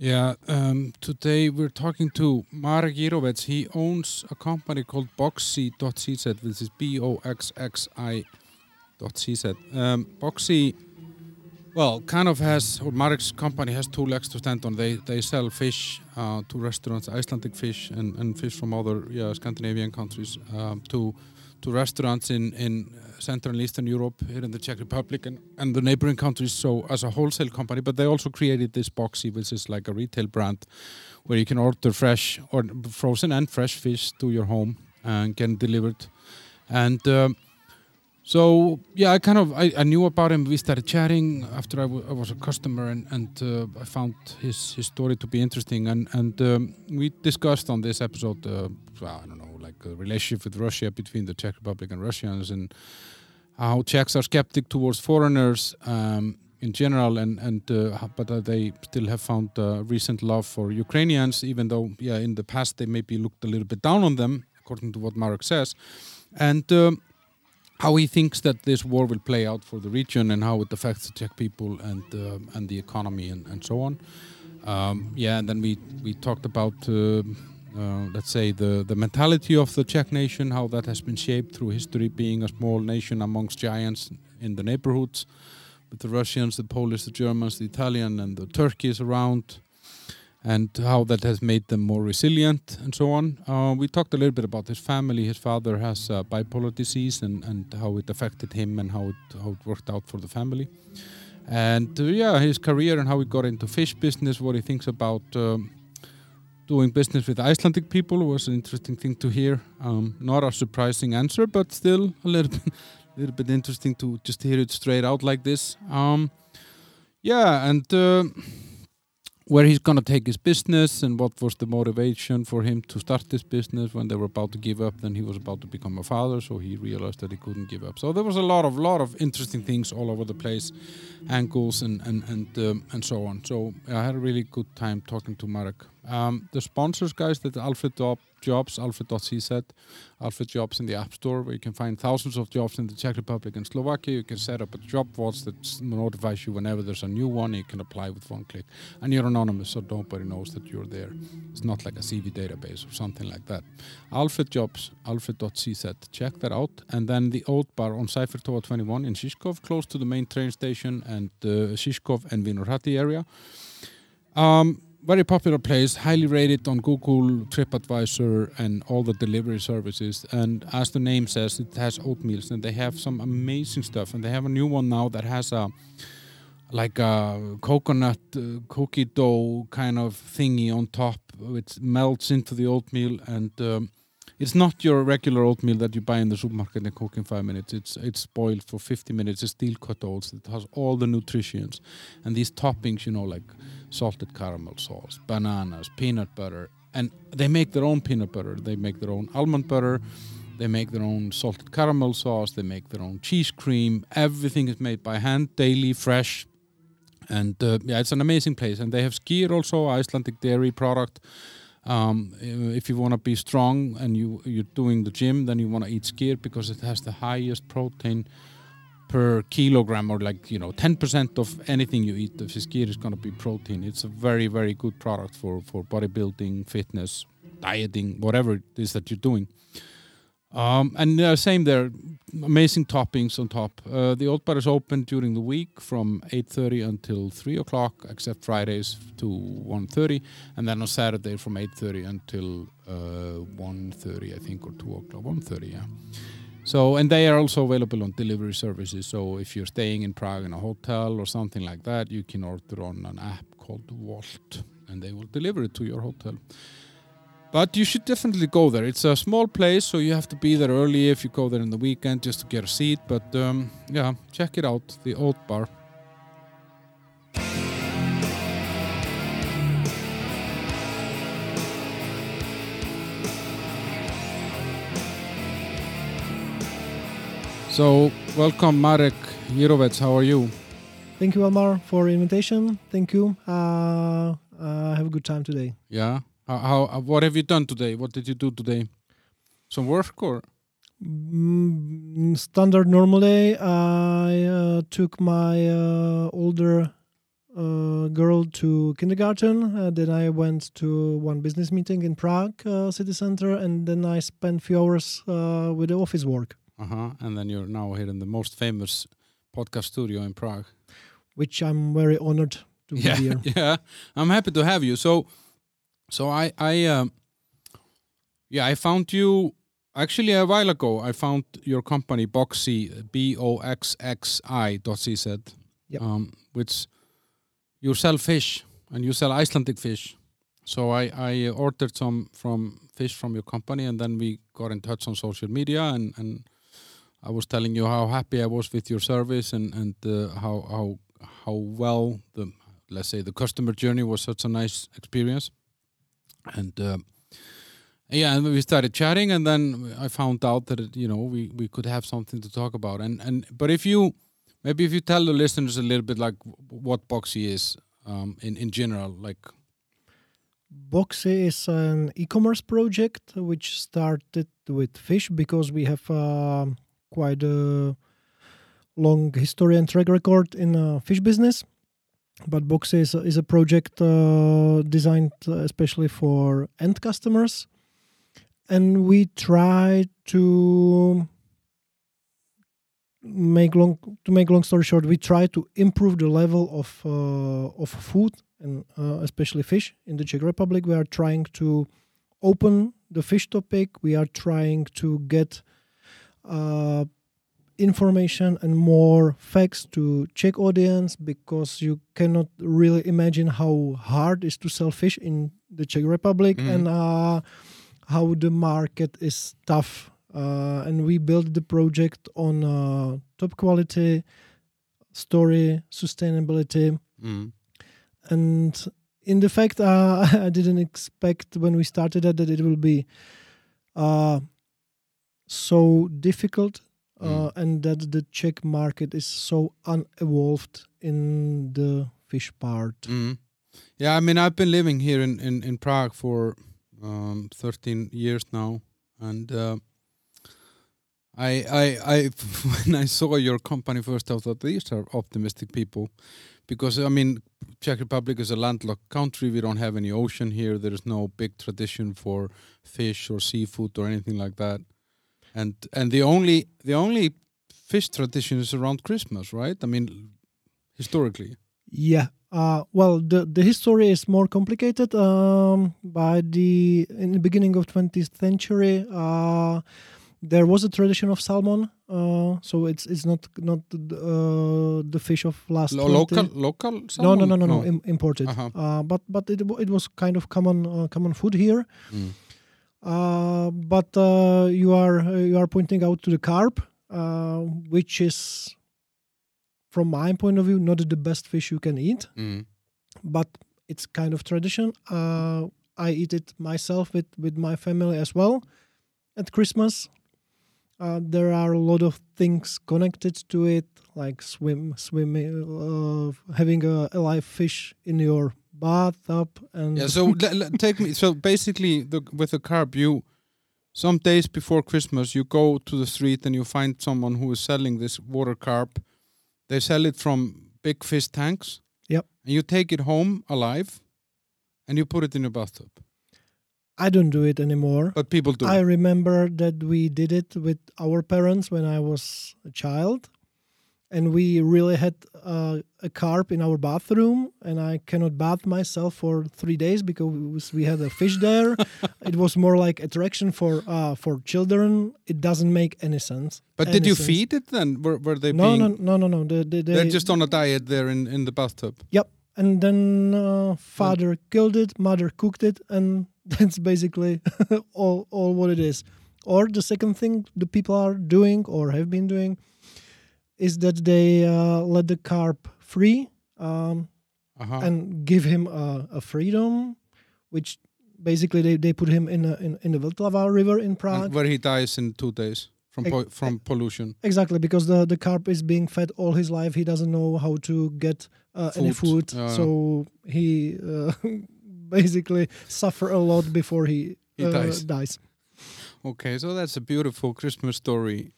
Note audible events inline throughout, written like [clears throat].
Yeah, um, today we're talking to Marek Jirovec. He owns a company called Boxxi.cz, which is B-O-X-X-I.cz. Um, Boxy, well, kind of has, or Marek's company has two legs to stand on. They they sell fish uh, to restaurants, Icelandic fish and, and fish from other yeah, Scandinavian countries um, to to restaurants in, in Central and Eastern Europe, here in the Czech Republic and, and the neighboring countries, so as a wholesale company, but they also created this Boxxi, which is like a retail brand where you can order fresh or frozen and fresh fish to your home and get delivered. And um, so, yeah, I kind of, I, I, knew about him. We started chatting after I, was a customer and, and uh, I found his, his story to be interesting. And, and um, we discussed on this episode, uh, well, I don't know, like a relationship with Russia between the Czech Republic and Russians and how Czechs are skeptic towards foreigners um, in general, and and uh, but uh, they still have found uh, recent love for Ukrainians, even though yeah in the past they maybe looked a little bit down on them, according to what Marek says, and. Um, how he thinks that this war will play out for the region and how it affects the Czech people and uh, and the economy and, and so on. Um, yeah, and then we we talked about uh, uh, let's say the the mentality of the Czech nation, how that has been shaped through history, being a small nation amongst giants in the neighborhoods, with the Russians, the Polish, the Germans, the Italian, and the Turkeys around, and how that has made them more resilient and so on. Uh, we talked a little bit about his family. His father has uh, bipolar disease and, and how it affected him and how it how it worked out for the family. And uh, yeah, his career and how he got into fish business, what he thinks about um, doing business with Icelandic people was an interesting thing to hear. Um, not a surprising answer, but still a little [laughs] bit, little bit interesting to just hear it straight out like this. Um, yeah, and uh, where he's gonna take his business and what was the motivation for him to start this business when they were about to give up. Then he was about to become a father, so he realized that he couldn't give up. So there was a lot of lot of interesting things all over the place, angles and and and um, and so on. So I had a really good time talking to Marek. Um, the sponsors, guys, that Alfred Jobs, alfred.cz, Alfred Jobs in the App Store, where you can find thousands of jobs in the Czech Republic and Slovakia. You can set up a job watch that notifies you whenever there's a new one. You can apply with one click. And you're anonymous, so nobody knows that you're there. It's not like a CV database or something like that. Alfred Jobs, alfred.cz. Check that out. And then the Oat Bar on Seifertova 21 in Žižkov, close to the main train station and uh, Žižkov and Vinohrady area. Um, very popular place, highly rated on Google, TripAdvisor, and all the delivery services. And as the name says, it has oatmeals, and they have some amazing stuff. And they have a new one now that has a like a coconut uh, cookie dough kind of thingy on top, which melts into the oatmeal and um, it's not your regular oatmeal that you buy in the supermarket and cook in five minutes. It's it's boiled for 50 minutes. It's steel cut oats. It has all the nutrients and these toppings, you know, like salted caramel sauce, bananas, peanut butter, and they make their own peanut butter. They make their own almond butter. They make their own salted caramel sauce. They make their own cheese cream. Everything is made by hand, daily, fresh. And uh, yeah, it's an amazing place. And they have skyr also, Icelandic dairy product. Um, if you want to be strong and you you're doing the gym, then you want to eat skyr because it has the highest protein per kilogram, or like you know, 10% of anything you eat. The skyr is going to be protein. It's a very very good product for for bodybuilding, fitness, dieting, whatever it is that you're doing. Um, and uh, same there, amazing toppings on top. Uh, the Oat Bar is open during the week from 8.30 until 3 o'clock, except Fridays to 1.30. And then on Saturday from 8.30 until uh, 1.30, I think, or 2 o'clock, 1.30, yeah. So, and they are also available on delivery services. So if you're staying in Prague in a hotel or something like that, you can order on an app called Wolt, and they will deliver it to your hotel. But you should definitely go there. It's a small place, so you have to be there early if you go there in the weekend just to get a seat. But um, yeah, check it out, the Oat Bar. So, welcome Marek Jirovec. How are you? Thank you, Elmar, for the invitation. Thank you. Uh, uh, have a good time today. Yeah. How, how, what have you done today? What did you do today? Some work or? Mm, standard normal day. I uh, took my uh, older uh, girl to kindergarten. Uh, then I went to one business meeting in Prague uh, city center, and then I spent few hours uh, with the office work, Uh-huh. And then you're now here in the most famous podcast studio in Prague. which I'm very honored to yeah, be here. [laughs] yeah. I'm happy to have you. So, so I, I, um, yeah, I found you actually a while ago. I found your company Boxxi, B O X X I dot CZ, Yep. um, which you sell fish and you sell Icelandic fish. So I, I ordered some from fish from your company, and then we got in touch on social media, and, and I was telling you how happy I was with your service and and uh, how how how well the let's say the customer journey was such a nice experience. And uh, yeah and we started chatting and then i found out that you know we we could have something to talk about. And and but if you maybe if you tell the listeners a little bit like what boxxi is um, in in general like Boxxi is an e-commerce project which started with fish because we have um quite a long history and track record in uh, fish business. But Boxxi is is a project uh, designed uh, especially for end customers, and we try to make long to make long story short, we try to improve the level of uh, of food and uh, especially fish in the Czech Republic. We are trying to open the fish topic. We are trying to get uh, information and more facts to Czech audience because you cannot really imagine how hard it is to sell fish in the Czech Republic Mhm. and uh, how the market is tough. Uh, and we built the project on uh, top quality, story, sustainability, mm, and in the fact uh, [laughs] i didn't expect when we started it that it will be uh, so difficult uh, and that the czech market is so unevolved in the fish part mm. yeah i mean i've been living here in in, in prague for um, 13 years now and uh, I, I, I, [laughs] when I saw your company first, I thought these are optimistic people, because I mean, Czech Republic is a landlocked country. We don't have any ocean here. There is no big tradition for fish or seafood or anything like that, and and the only the only fish tradition is around Christmas, right? I mean, historically. yeah uh, well the, the history is more complicated um, by the in the beginning of 20th century uh, there was a tradition of salmon uh, so it's it's not not uh, the fish of last Lo- 20 local, local. no no salmon? no no no, Im- imported Uh-huh. uh, but but it, it was kind of common uh, common food here Mm. Uh, but uh, you are you are pointing out to the carp uh, which is from my point of view not the best fish you can eat Mm. but it's kind of tradition. Uh, I eat it myself with with my family as well at Christmas. Uh, there are a lot of things connected to it, like swim, swimming, uh, having a, a live fish in your bathtub, and Yeah. So le- le- take me. So basically, the, with the carp, you some days before Christmas, you go to the street and you find someone who is selling this water carp. They sell it from big fish tanks. Yep. And you take it home alive, and you put it in your bathtub. I don't do it anymore. But people do. I remember that we did it with our parents when I was a child, and we really had uh, a carp in our bathroom, and I cannot bath myself for three days because we had a fish there. it was more like attraction for uh, for children. It doesn't make any sense. but did you sense. feed it then? Were, were they No, being? no, no, no, no. The, the, They're just on a diet there in, in the bathtub. Yep. And then uh, father killed it, mother cooked it, and [laughs] that's basically [laughs] all all what it is. Or the second thing the people are doing or have been doing is that they uh, let the carp free um, Uh-huh. and give him a, a freedom, which basically they, they put him in a, in, in the Vltava River in Prague. And where he dies in two days from po- from pollution. Exactly, because the, the carp is being fed all his life. He doesn't know how to get uh, any Food, food, yeah. so he uh, [laughs] basically suffer a lot before he, He uh, dies. dies. Okay, so that's a beautiful Christmas story.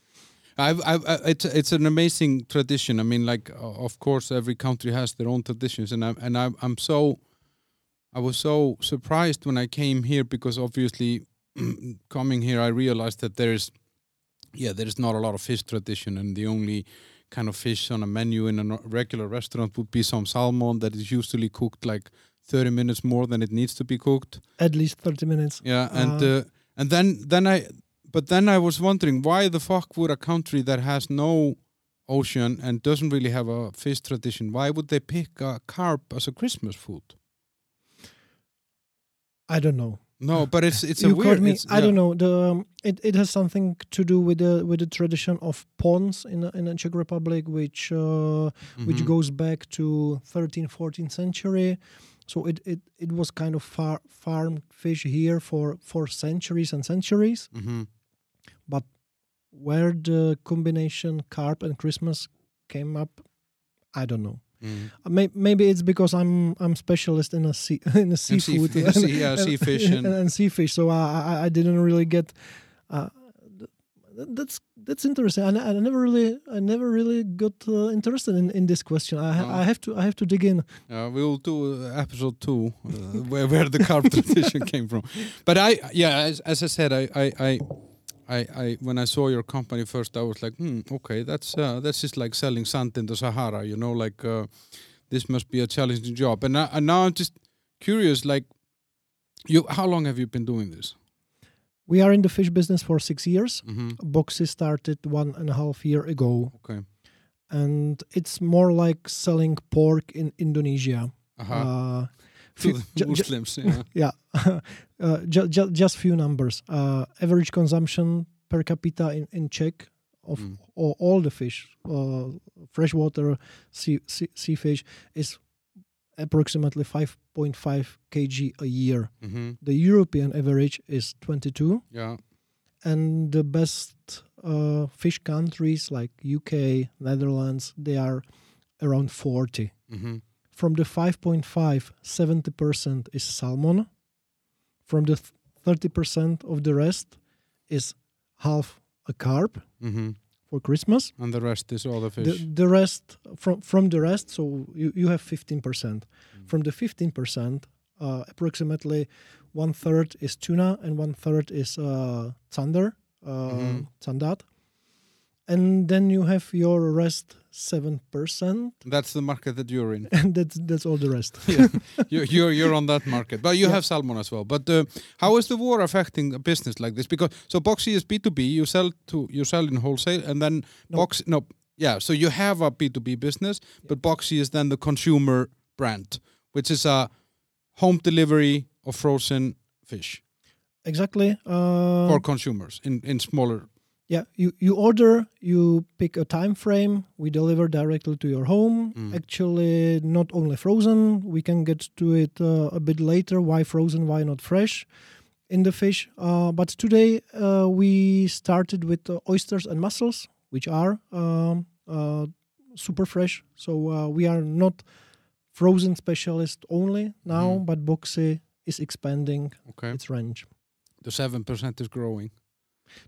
I've, I've, it's it's an amazing tradition. I mean, like of course every country has their own traditions, and I'm and I, I'm so I was so surprised when I came here because obviously [clears throat] coming here I realized that there's yeah there's not a lot of fish tradition, and the only kind of fish on a menu in a regular restaurant would be some salmon that is usually cooked like 30 minutes more than it needs to be cooked. At least thirty minutes. Yeah, and Uh, uh, and then then I but then I was wondering why the fuck would a country that has no ocean and doesn't really have a fish tradition why would they pick a carp as a Christmas food? I don't know. No, but it's it's a you weird. me. it's- I yeah. don't know. The um, it, it has something to do with the with the tradition of ponds in the- in the Czech Republic, which uh, which Mhm. goes back to 13th, 14th century. So it, it, it was kind of far, farmed fish here for, for centuries and centuries. Mhm. Where the combination carp and Christmas came up, I don't know. Mm. Uh, may, maybe it's because I'm I'm specialist in a sea [laughs] in a sea- seafood sea- yeah, [laughs] sea fish and- [laughs] and, sea fish. So I, I I didn't really get. Uh, that's that's interesting. I, I never really I never really got uh, interested in, in this question. I ha- Oh. I have to I have to dig in. Yeah, we will do uh, episode two, uh, where where the carp tradition came from. But I, yeah, as, as I said, I, I, I, I, I, when I saw your company first, I was like, hmm, okay, that's uh, that's just like selling sand in the Sahara, you know, like uh, this must be a challenging job. And, I, and now I'm just curious, like, you, how long have you been doing this? We are in the fish business for six years. Mm-hmm. Boxxi started one and a half year ago, Okay. and it's more like selling pork in Indonesia. Uh-huh. Uh, to the Muslims, yeah. [laughs] yeah, uh, ju- ju- just few numbers. Uh, average consumption per capita in, in Czech of Mm. all, all the fish, uh, freshwater sea, sea, sea fish, is approximately 5.5 kg a year. Mm-hmm. The European average is 22, Yeah. and the best uh, fish countries like UK, Netherlands, they are around 40. Mm-hmm. From the 5.5, 70% is salmon. From the 30% of the rest is half a carp Mm-hmm. for Christmas. And the rest is all the The, fish. the rest from from the rest, so you, you have 15%. From the 15%, uh, approximately one third is tuna and one third is uh, zander, uh, Mhm. zandat. And then you have your rest 7%, That's the market that you're in. [laughs] and that's that's all the rest. [laughs] yeah, [laughs] you're, you're you're on that market, but you Yeah. have salmon as well. But uh, how is the war affecting a business like this? Because so Boxxi is B two B. You sell to you sell in wholesale, and then No. Box no yeah. So you have a B two B business, but Boxxi is then the consumer brand, which is a home delivery of frozen fish Exactly. Uh, for consumers in in smaller. Yeah, you, you order, you pick a time frame, we deliver directly to your home. Mm. Actually, not only frozen, we can get to it uh, a bit later. Why frozen? Why not fresh in the fish? Uh, but today uh, we started with uh, oysters and mussels, which are um, uh, super fresh. So uh, we are not frozen specialist only now, Mm. but Boxxi is expanding Okay, its range the seven percent is growing.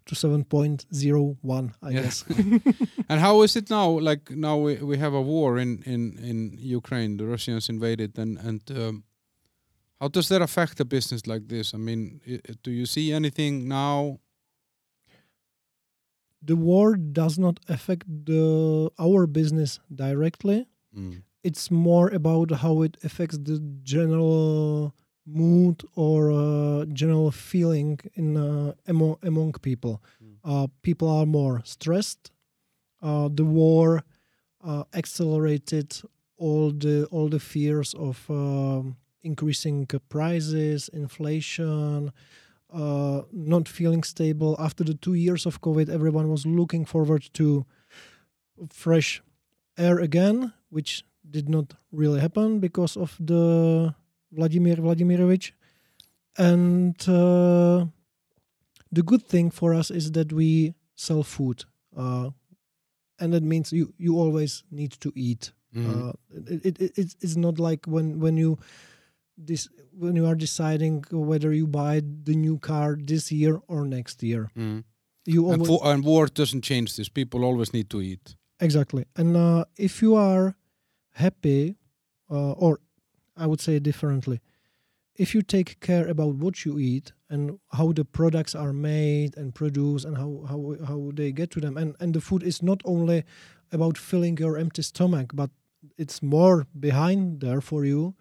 To 7.01, I Yeah. guess. [laughs] And how is it now? Like now we, we have a war in, in, in Ukraine. The Russians invaded, and and um, how does that affect a business like this? I mean, do you see anything now? the war does not affect the our business directly Mm. it's more about how it affects the general mood or uh, general feeling in uh, among, among people. Mm. uh, people are more stressed. Uh, the war uh, accelerated all the all the fears of um, increasing prices inflation uh, not feeling stable. After the two years of covid everyone was looking forward to fresh air again which did not really happen because of the vladimir vladimirovich and uh, the good thing for us is that we sell food uh, and that means you you always need to eat Mhm. uh, it, it, it, it's- not like when when you this when you are deciding whether you buy the new car this year or next year Mm. You And, for, and war doesn't change this. People always need to eat. exactly. And uh, if you are happy, uh, or I would say differently, if you take care about what you eat and how the products are made and produced and how how, how they get to them, and and the food is not only about filling your empty stomach, but it's more behind there for you.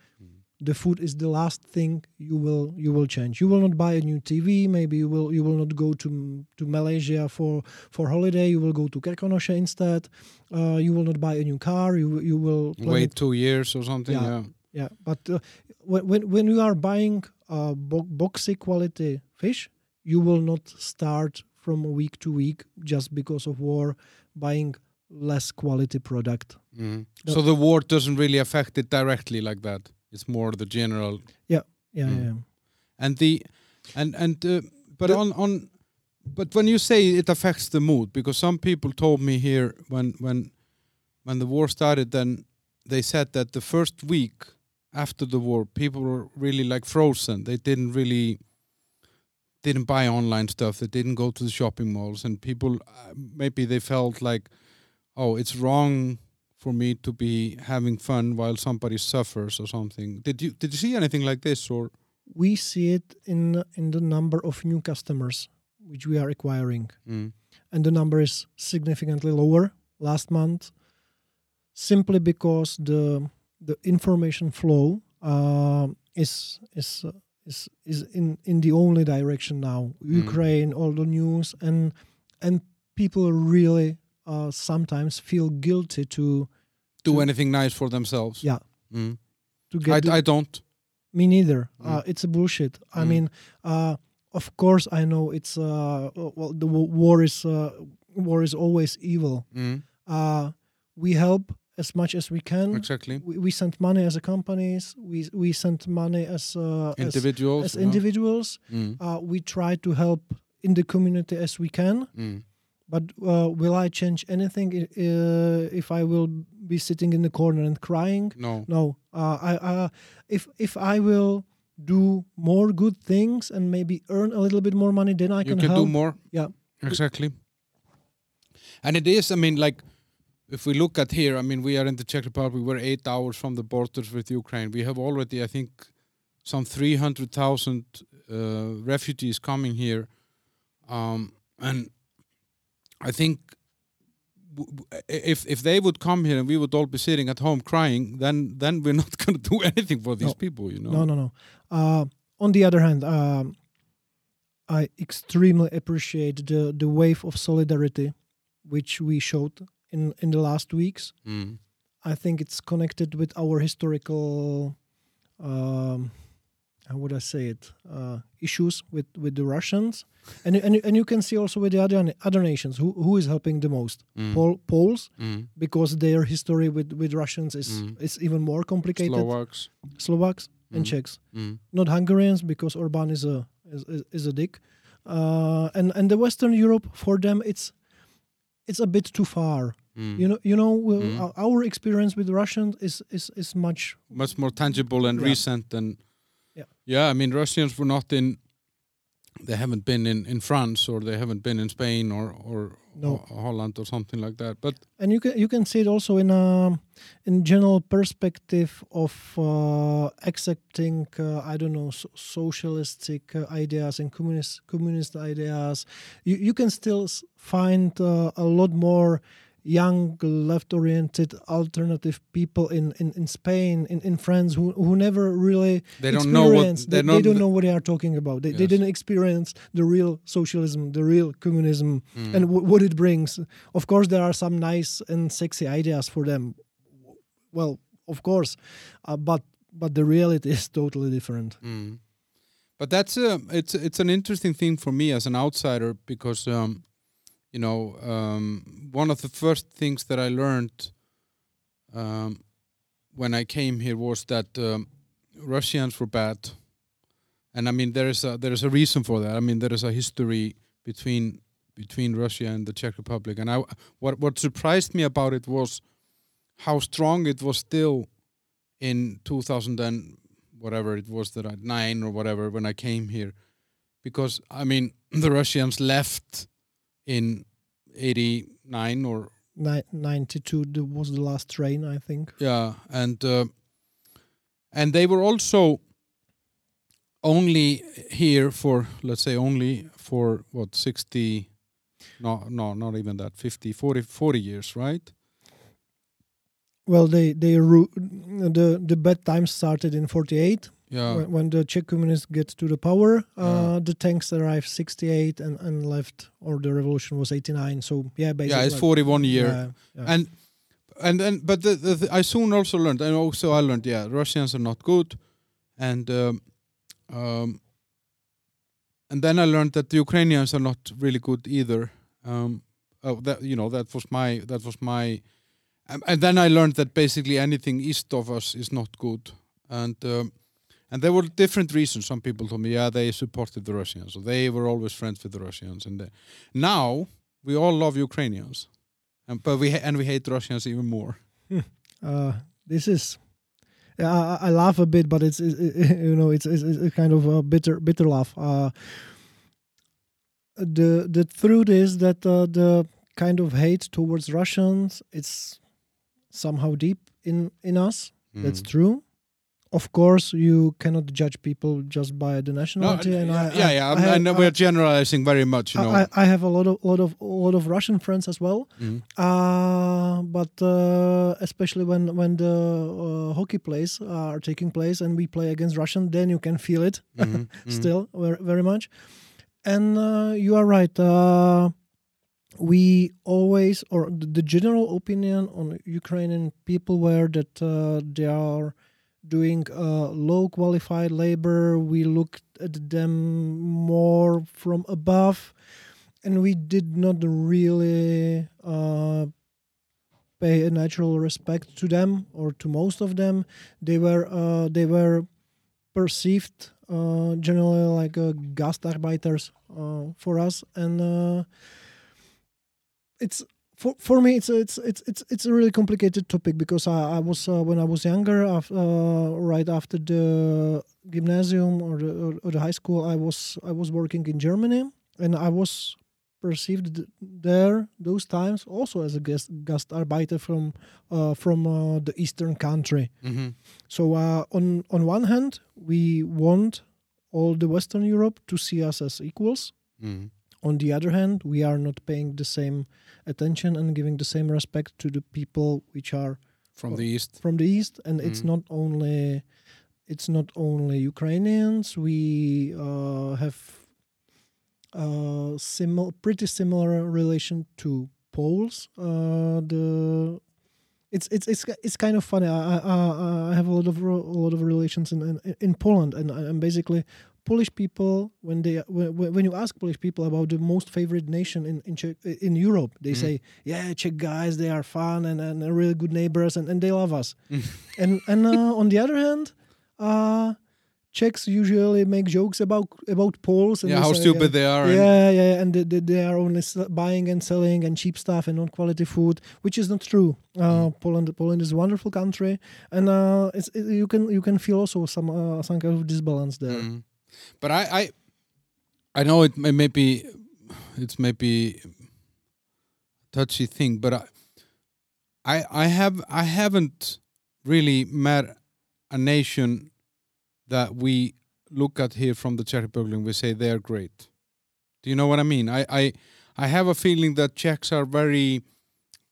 The food is the last thing you will you will change. You will not buy a new TV. Maybe you will you will not go to to Malaysia for for holiday. You will go to Krkonoše instead. Uh, you will not buy a new car. You you will Wait it- two years or something. Yeah. Yeah. Yeah, but uh, when when when you are buying uh, bo- boxxi quality fish, you will not start from week to week just because of war buying less quality product. Mhm. So the war doesn't really affect it directly like that. It's more the general Yeah, Mm. yeah. and the and and uh, but The- on on but when you say it affects the mood because some people told me here when when when the war started then they said that the first week after the war people were really like frozen. They didn't really didn't buy online stuff. They didn't go to the shopping malls. And people uh, maybe they felt like oh it's wrong for me to be having fun while somebody suffers or something. Did you did you see anything like this or? We see it in in the number of new customers which we are acquiring. Mm. and the number is significantly lower last month simply because the the information flow uh, is is is is in in the only direction now Mm. ukraine all the news and and people really uh, sometimes feel guilty to do To- anything nice for themselves. Yeah. Mm. to I, get the- I don't. me neither Mm. uh, it's a bullshit i Mm. mean uh, of course i know it's uh, well the war is uh, war is always evil Mm. uh, we help as much as we can. Exactly. We, we send money as a companies. We we send money as uh, Individuals. as know. individuals. Mm. Uh, we try to help in the community as we can. Mm. But uh, will I change anything uh, if I will be sitting in the corner and crying? No. No. Uh, I uh, if if I will do more good things and maybe earn a little bit more money, then I you can, can help. do more. Yeah. Exactly. And it is, I mean, like, if we look at here, I mean, we are in the Czech Republic, we're eight hours from the borders with Ukraine. We have already, I think, some 300,000 uh, refugees coming here. Um, and I think if if they would come here and we would all be sitting at home crying, then then we're [laughs] not going to do anything for these No. people, you know. No, no, no. Uh, on the other hand, um, I extremely appreciate the the wave of solidarity which we showed in in the last weeks. Mm. I think it's connected with our historical, um, how would I say it, uh, issues with with the Russians, and and and you can see also with the other other nations who who is helping the most. Mm. Pol- Poles, Mm. because their history with with Russians is Mm. is even more complicated. Slovaks. Slovaks and Mm. Czechs Mm. not Hungarians because Orban is a is, is, is a dick, uh, and and the Western Europe for them it's it's a bit too far. Mm. You know, you know, Mm. our- experience with Russians is is is much. much more tangible and Yeah. recent than Yeah. yeah i mean russians were not in they haven't been in in france or they haven't been in spain or or, No. or holland or something like that but And you can you can see it also in a in general perspective of uh, accepting uh, I don't know so- socialistic uh, ideas and communist communist ideas. You you can still find uh, a lot more young left-oriented alternative people in, in, in Spain in, in France who, who never really they don't know what experienced- they, they, they don't know what they are talking about they, they didn't experience the real socialism the real communism Mm. and w- what it brings. Of course, there are some nice and sexy ideas for them. Well, of course, uh, but but the reality is totally different. Mm. But that's a it's it's an interesting thing for me as an outsider because um, you know um, one of the first things that I learned um, when I came here was that um, Russians were bad, and I mean there is a there is a reason for that. I mean there is a history between between Russia and the Czech Republic, and I what what surprised me about it was how strong it was still in 2000 and whatever it was that I nine or whatever when I came here, because I mean [clears throat] the Russians left in 89 or Ni- 92 th- was the last train, I think. yeah and uh, and they were also only here for let's say only for what 60 no no not even that 50 40 40 years right Well, they they the the bad times started in 48 yeah when, when the Czech communists get to the power. Uh, Yeah. The tanks arrived 68 and, and left, or the revolution was 89. So yeah, basically. yeah it's like- 41 year Yeah, yeah. and and then but the, the, the- I soon also learned and also I learned yeah Russians are not good and um, um, and then I learned that the Ukrainians are not really good either um, oh, that you know that was my that was my um, and then I learned that basically anything east of us is not good and um, and there were different reasons some people told me yeah they supported the Russians so they were always friends with the Russians and they, now we all love Ukrainians and but we ha- and we hate Russians even more uh, this is I, I laugh a bit, but it's, it, it- [laughs] you know it's, it's, it's a kind of a bitter bitter laugh. Uh, the the truth is that uh, the kind of hate towards Russians it's somehow deep in in us. That's Mm. true. Of course, you cannot judge people just by the No, nationality. and yeah, I, yeah, yeah. I have- I- we're generalizing very much, you know. I, I have a lot of lot of lot of Russian friends as well. Mhm. Uh, but uh, especially when when the uh, hockey plays are taking place and we play against Russian, then you can feel it Mhm, [laughs] mhm. still very, very much. And uh, you are right. Uh, we always, or the, the general opinion on Ukrainian people were that uh, they are doing uh, low qualified labor. We looked at them more from above, and we did not really uh, pay a natural respect to them or to most of them. They were uh, they were perceived uh, generally like uh, gastarbeiters uh, for us, and uh, it's for for me it's it's it's it's it's a really complicated topic because I, I was uh, when I was younger, uh, right after the gymnasium or the, or, or the high school, I was I was working in Germany, and I was perceived there those times also as a guest gastarbeiter from uh, from uh, the eastern country. Mhm. So uh, on on one hand, we want all the Western Europe to see us as equals. Mhm. On the other hand, we are not paying the same attention and giving the same respect to the people which are From the east. from the east. And it's Mhm. not only it's not only Ukrainians. We uh, have uh, simil- pretty similar relation to Poles. Uh, the it's it's it's it's kind of funny. I I, I have a lot of a lot of relations in in, in Poland, and and basically Polish people when they when, when you ask Polish people about the most favorite nation in in Czech, in Europe, they Mhm. say, "Yeah, Czech guys, they are fun and and really good neighbors, and, and they love us." Mm. [laughs] and and uh, on the other hand, uh, Czechs usually make jokes about about Poles. And Yeah, how say, stupid uh, they are. and- yeah, yeah, and they, they, are only buying and selling and cheap stuff and non-quality food, which is not true. Uh, Mm. Poland, Poland is a wonderful country, and uh, it's, it, you can you can feel also some uh, some kind of disbalance there. Mhm. But I, I, I know it may, be, it's maybe touchy thing, but I, I, I have, I haven't really met a nation that we look at here from the Czech Republic and we say they are great. Do you know what I mean? I, I, I have a feeling that Czechs are very,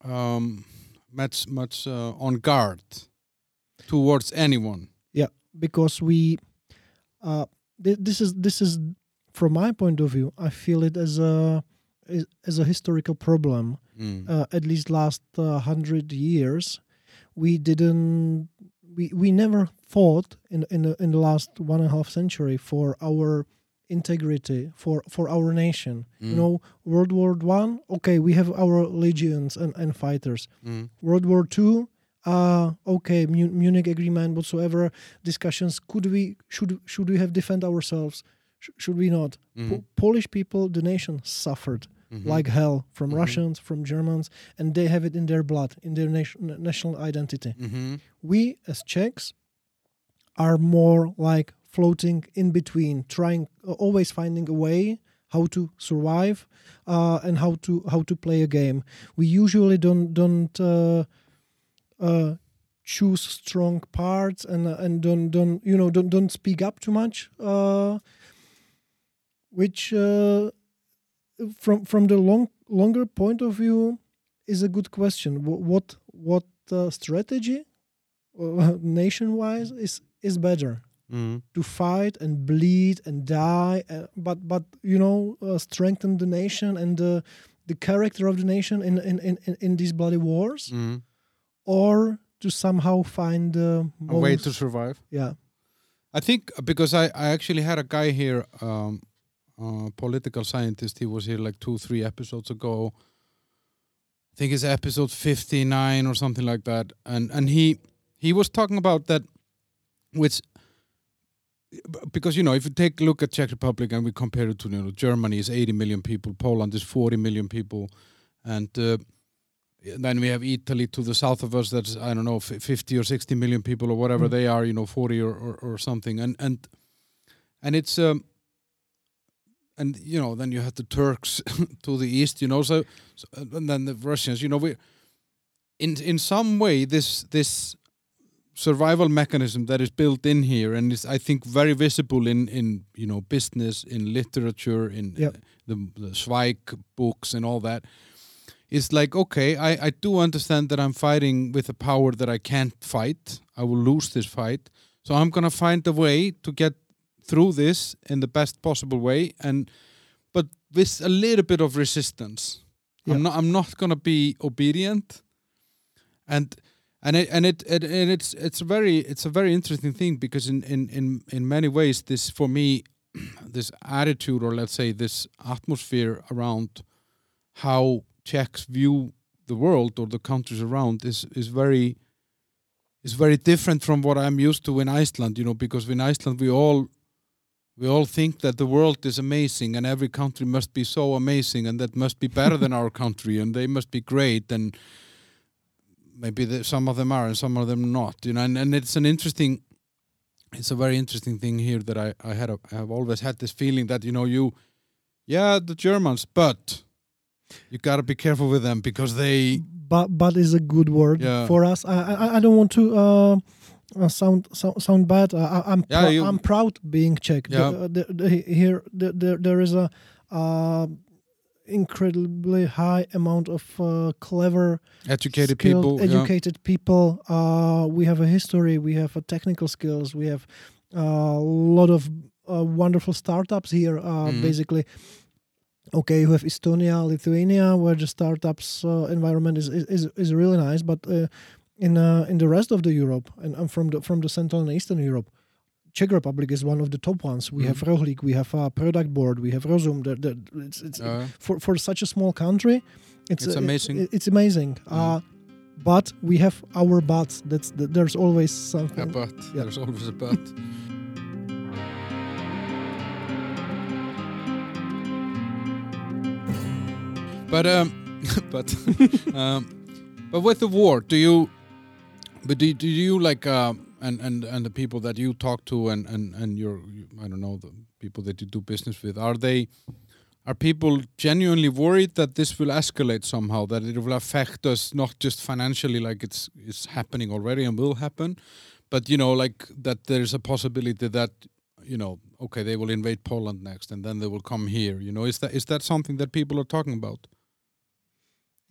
um, much, much uh, on guard towards anyone. Yeah, because we uh this is this is from my point of view i feel it as a as- a historical problem Mm. uh, at least last uh, 100 years we didn't we we never fought in in the, in the last one and a half century for our integrity for for our nation you Mm. know world war one okay we have our legions and, and fighters Mm. World War Two, uh, okay, Munich Agreement, whatsoever discussions. Could we should should we have defend ourselves? Sh- should we not? Mhm. Po- Polish people, the nation suffered Mhm. like hell from Mhm. Russians, from Germans, and they have it in their blood, in their nation, national identity. Mhm. We as Czechs are more like floating in between, trying uh, always finding a way how to survive uh, and how to how to play a game. We usually don't don't uh, uh, choose strong parts and uh, and don't don't you know don't don't speak up too much. Uh, which uh, from from the long longer point of view is a good question. Wh- What what uh, strategy uh, [laughs] nation wise is is better? Mm. to fight and bleed and die, uh, but but you know uh, strengthen the nation and the the character of the nation in in in, in- in these bloody wars, Mm. Or to somehow find the A way to survive. yeah I think because I, I actually had a guy here, um, uh, political scientist. He was here like two, three episodes ago. I think it's episode fifty nine or something like that. And and he he was talking about that, which because you know if you take a look at Czech Republic and we compare it to you know Germany is eighty million people, Poland is forty million people, and uh, then we have Italy to the south of us. That's I don't know, fifty or sixty million people or whatever Mm. they are. You know, forty or, or, or something. And and and it's um and you know then you have the Turks [laughs] to the east. You know, so, so and then the Russians. You know, we in in some way this this survival mechanism that is built in here and is I think very visible in in you know business in literature in Yep. the the Švejk books and all that is like okay I I do understand that I'm fighting with a power that I can't fight. I will lose this fight. So I'm going to find a way to get through this in the best possible way. And but with a little bit of resistance. Yeah. I'm not I'm not going to be obedient. And and it and it, it and it's it's very it's a very interesting thing because in in in in many ways this for me [clears throat] this attitude or let's say this atmosphere around how Czechs view the world or the countries around is is very is very different from what I'm used to in Iceland you know because in Iceland we all we all think that the world is amazing and every country must be so amazing and that must be better than our country and they must be great and maybe the, some of them are and some of them not you know and, and it's an interesting it's a very interesting thing here that I, I had a, I have always had this feeling that you know you yeah the Germans but you gotta be careful with them because they but but is a good word Yeah. for us. I I, I don't want to uh, uh, sound so, sound bad. I, I- I'm Yeah, prou- you- I'm proud being Czech. Yeah. uh, the, the, here the, the, there is a uh, incredibly high amount of uh, clever, educated skilled, people yeah. educated people. Uh, we have a history. We have a technical skills. We have a lot of uh, wonderful startups here. Uh, Mhm. Basically, okay, you have Estonia, Lithuania, where the startups uh, environment is, is is really nice, but uh, in uh, in the rest of the Europe and, and from the from the Central and Eastern Europe. Czech Republic is one of the top ones. We have Rohlik, we have a Productboard, we have Rossum. The, the, it's, it's, Uh, for for such a small country, it's It's uh, amazing. it- it's amazing. Uh, but we have our butts. That's the, there's always something. but Yeah. there's always a but but um [laughs] but [laughs] um but with the war do you but do, do you like uh and and and the people that you talk to and and and your i don't know the people that you do business with are they are people genuinely worried that this will escalate somehow that it will affect us not just financially like it's it's happening already and will happen but you know like that there's a possibility that you know okay they will invade poland next and then they will come here you know? Is that is that something that people are talking about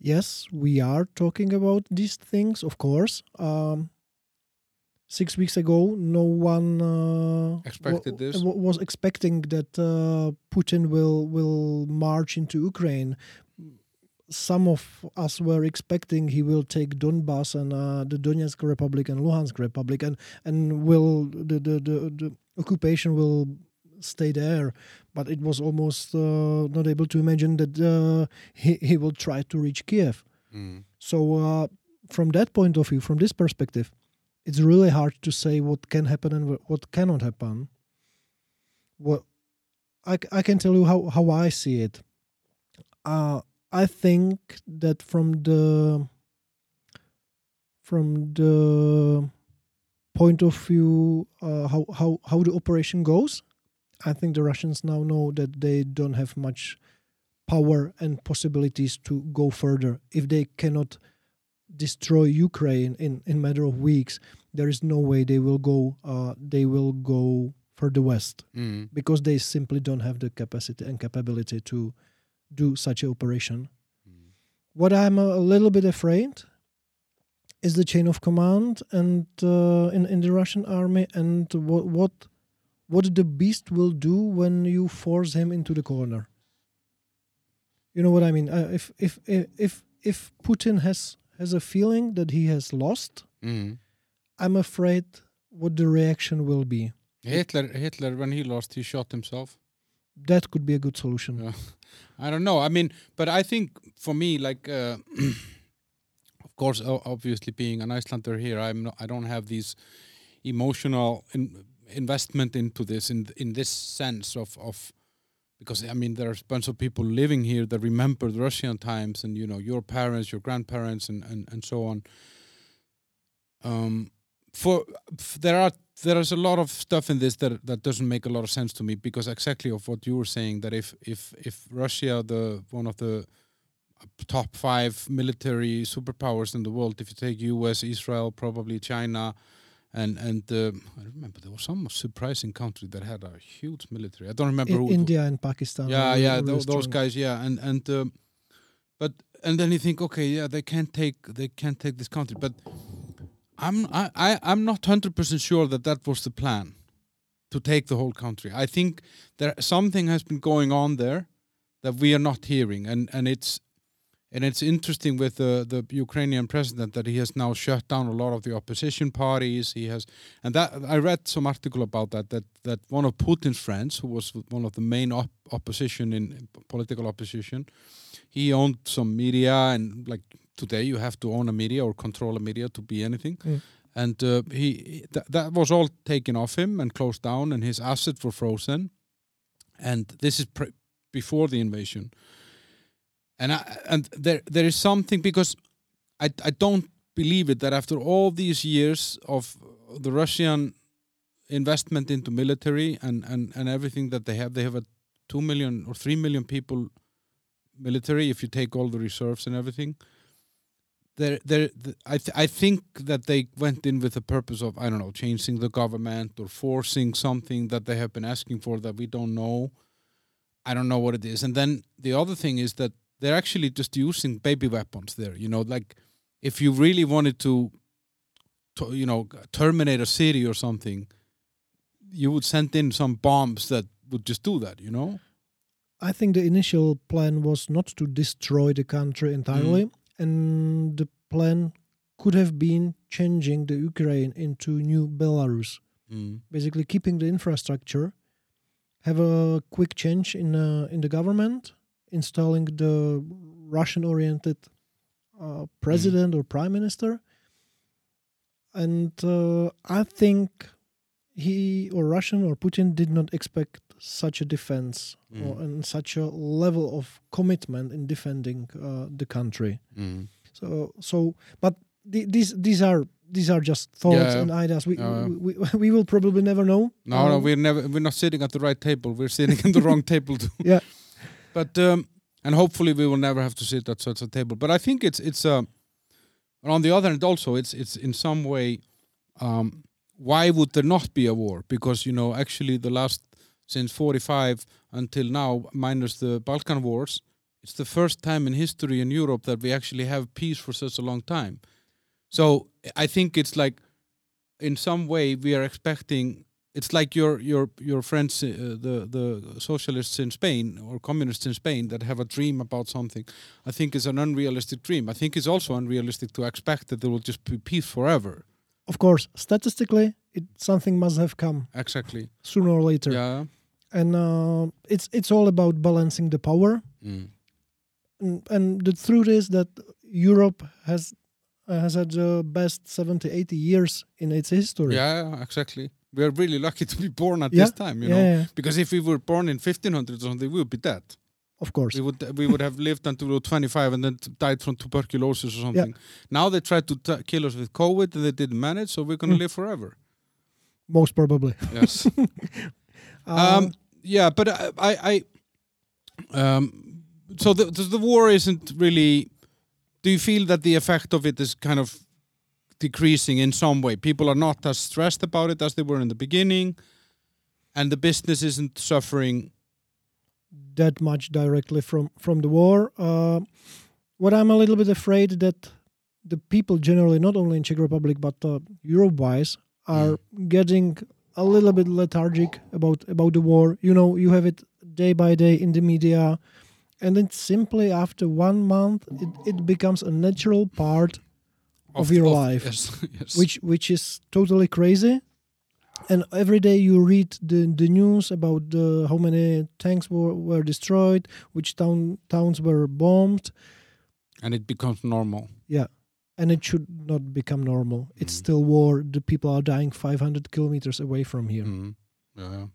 Yes, we are talking about these things, of course. Um, six weeks ago, no one uh, Expected wa- this? wa- was expecting that uh, Putin will will march into Ukraine. Some of us were expecting he will take Donbass and uh, the Donetsk Republic and Luhansk Republic, and and will the the, the, the occupation will stay there. But it was almost uh, not able to imagine that uh, he he will try to reach Kiev. So uh, from that point of view, from this perspective, it's really hard to say what can happen and what cannot happen. What I, I can tell you how, how I see it. Uh, I think that from the from the point of view uh, how, how how the operation goes, I think the Russians now know that they don't have much power and possibilities to go further. If they cannot destroy Ukraine in in matter of weeks, there is no way they will go. Uh, they will go for the West Mm. because they simply don't have the capacity and capability to do such an operation. Mm. What I'm a, a little bit afraid is the chain of command and uh, in in the Russian army and what what what the beast will do when you force him into the corner. You know what I mean? Uh, if if if if if Putin has has a feeling that he has lost, Mm. I'm afraid what the reaction will be. Hitler, Hitler, when he lost, he shot himself. That could be a good solution. Yeah. [laughs] I don't know. I mean, but I think for me, like, uh, [clears throat] of course, obviously being an Icelander here, I'm not, I don't have these emotional in, investment into this in in this sense of of because I mean there's a bunch of people living here that remember the Russian times and you know your parents, your grandparents, and and, and so on. Um, for there are there is a lot of stuff in this that that doesn't make a lot of sense to me because exactly of what you were saying that if if if Russia the one of the top five military superpowers in the world if you take US Israel probably China and and uh, I remember there was some surprising country that had a huge military I don't remember I- who. India and Pakistan. Yeah, yeah, really tho- those guys, yeah, and and um, but and then you think, okay, yeah, they can't take they can't take this country, but I'm I, I I'm not hundred percent sure that that was the plan to take the whole country. I think there something has been going on there that we are not hearing, and and it's and it's interesting with the the Ukrainian president that he has now shut down a lot of the opposition parties. He has, and that I read some article about that that that one of Putin's friends, who was one of the main op- opposition in political opposition, he owned some media and like today you have to own a media or control a media to be anything. Mm. And uh, he th- that was all taken off him and closed down, and his assets were frozen. And this is pre- before the invasion. And I, and there there is something because I I don't believe it that after all these years of the Russian investment into military and, and, and everything that they have, they have a two million or three million people military if you take all the reserves and everything. There, there, th- I, th- I think that they went in with the purpose of I don't know changing the government or forcing something that they have been asking for that we don't know. I don't know what it is. And then the other thing is that they're actually just using baby weapons there. You know, like if you really wanted to, to you know, terminate a city or something, you would send in some bombs that would just do that. You know. I think the initial plan was not to destroy the country entirely, Mm. and the plan could have been changing the Ukraine into new Belarus, Mm. basically keeping the infrastructure, have a quick change in uh, in the government, installing the Russian-oriented uh, president or prime minister, and uh, I think he or Russian or Putin did not expect such a defense or, Mm. and such a level of commitment in defending uh, the country. Mm. So, so, but the, these these are these are just thoughts Yeah. and ideas. We, Yeah. we, we [laughs] we will probably never know. No, no, Um, we're never we're not sitting at the right table. We're sitting in the wrong table too. [laughs] Yeah. But um and hopefully we will never have to sit at such a table. But I think it's it's uh on the other hand also it's it's in some way um why would there not be a war? Because you know actually the last since 45 until now minus the Balkan wars it's the first time in history in Europe that we actually have peace for such a long time. So I think it's like in some way we are expecting it's like your your your friends uh, the the socialists in Spain or communists in Spain that have a dream about something i think is an unrealistic dream i think it's also unrealistic to expect that there will just be peace forever Of course, statistically, it something must have come exactly sooner or later, yeah and uh, it's it's all about balancing the power. mm. And, and the truth is that Europe has uh, has had the best 70, 80 years in its history. yeah exactly we are really lucky to be born at Yeah, this time you yeah, know yeah, because if we were born in 1500 or something we would be dead of course. we would we would have lived until we were 25 and then died from tuberculosis or something now they tried to t- kill us with covid and they didn't manage so we're going to Mm. live forever Most probably. yes [laughs] Um, Um, yeah, but I, I, I um, so the the war isn't really. Do you feel that the effect of it is kind of decreasing in some way? People are not as stressed about it as they were in the beginning, and the business isn't suffering. that much directly from from the war. Uh, what I'm a little bit afraid that the people generally, not only in Czech Republic but uh, Europe-wise, are getting a little bit lethargic about about the war. You know, you have it day by day in the media, and then simply after one month, it, it becomes a natural part of your life. Yes, [laughs] yes. which which is totally crazy. And every day you read the, the news about the, how many tanks were, were destroyed, which town towns were bombed. and it becomes normal. Yeah, and it should not become normal. It's Mm. still war. The people are dying 500 kilometers away from here. Mm. Yeah.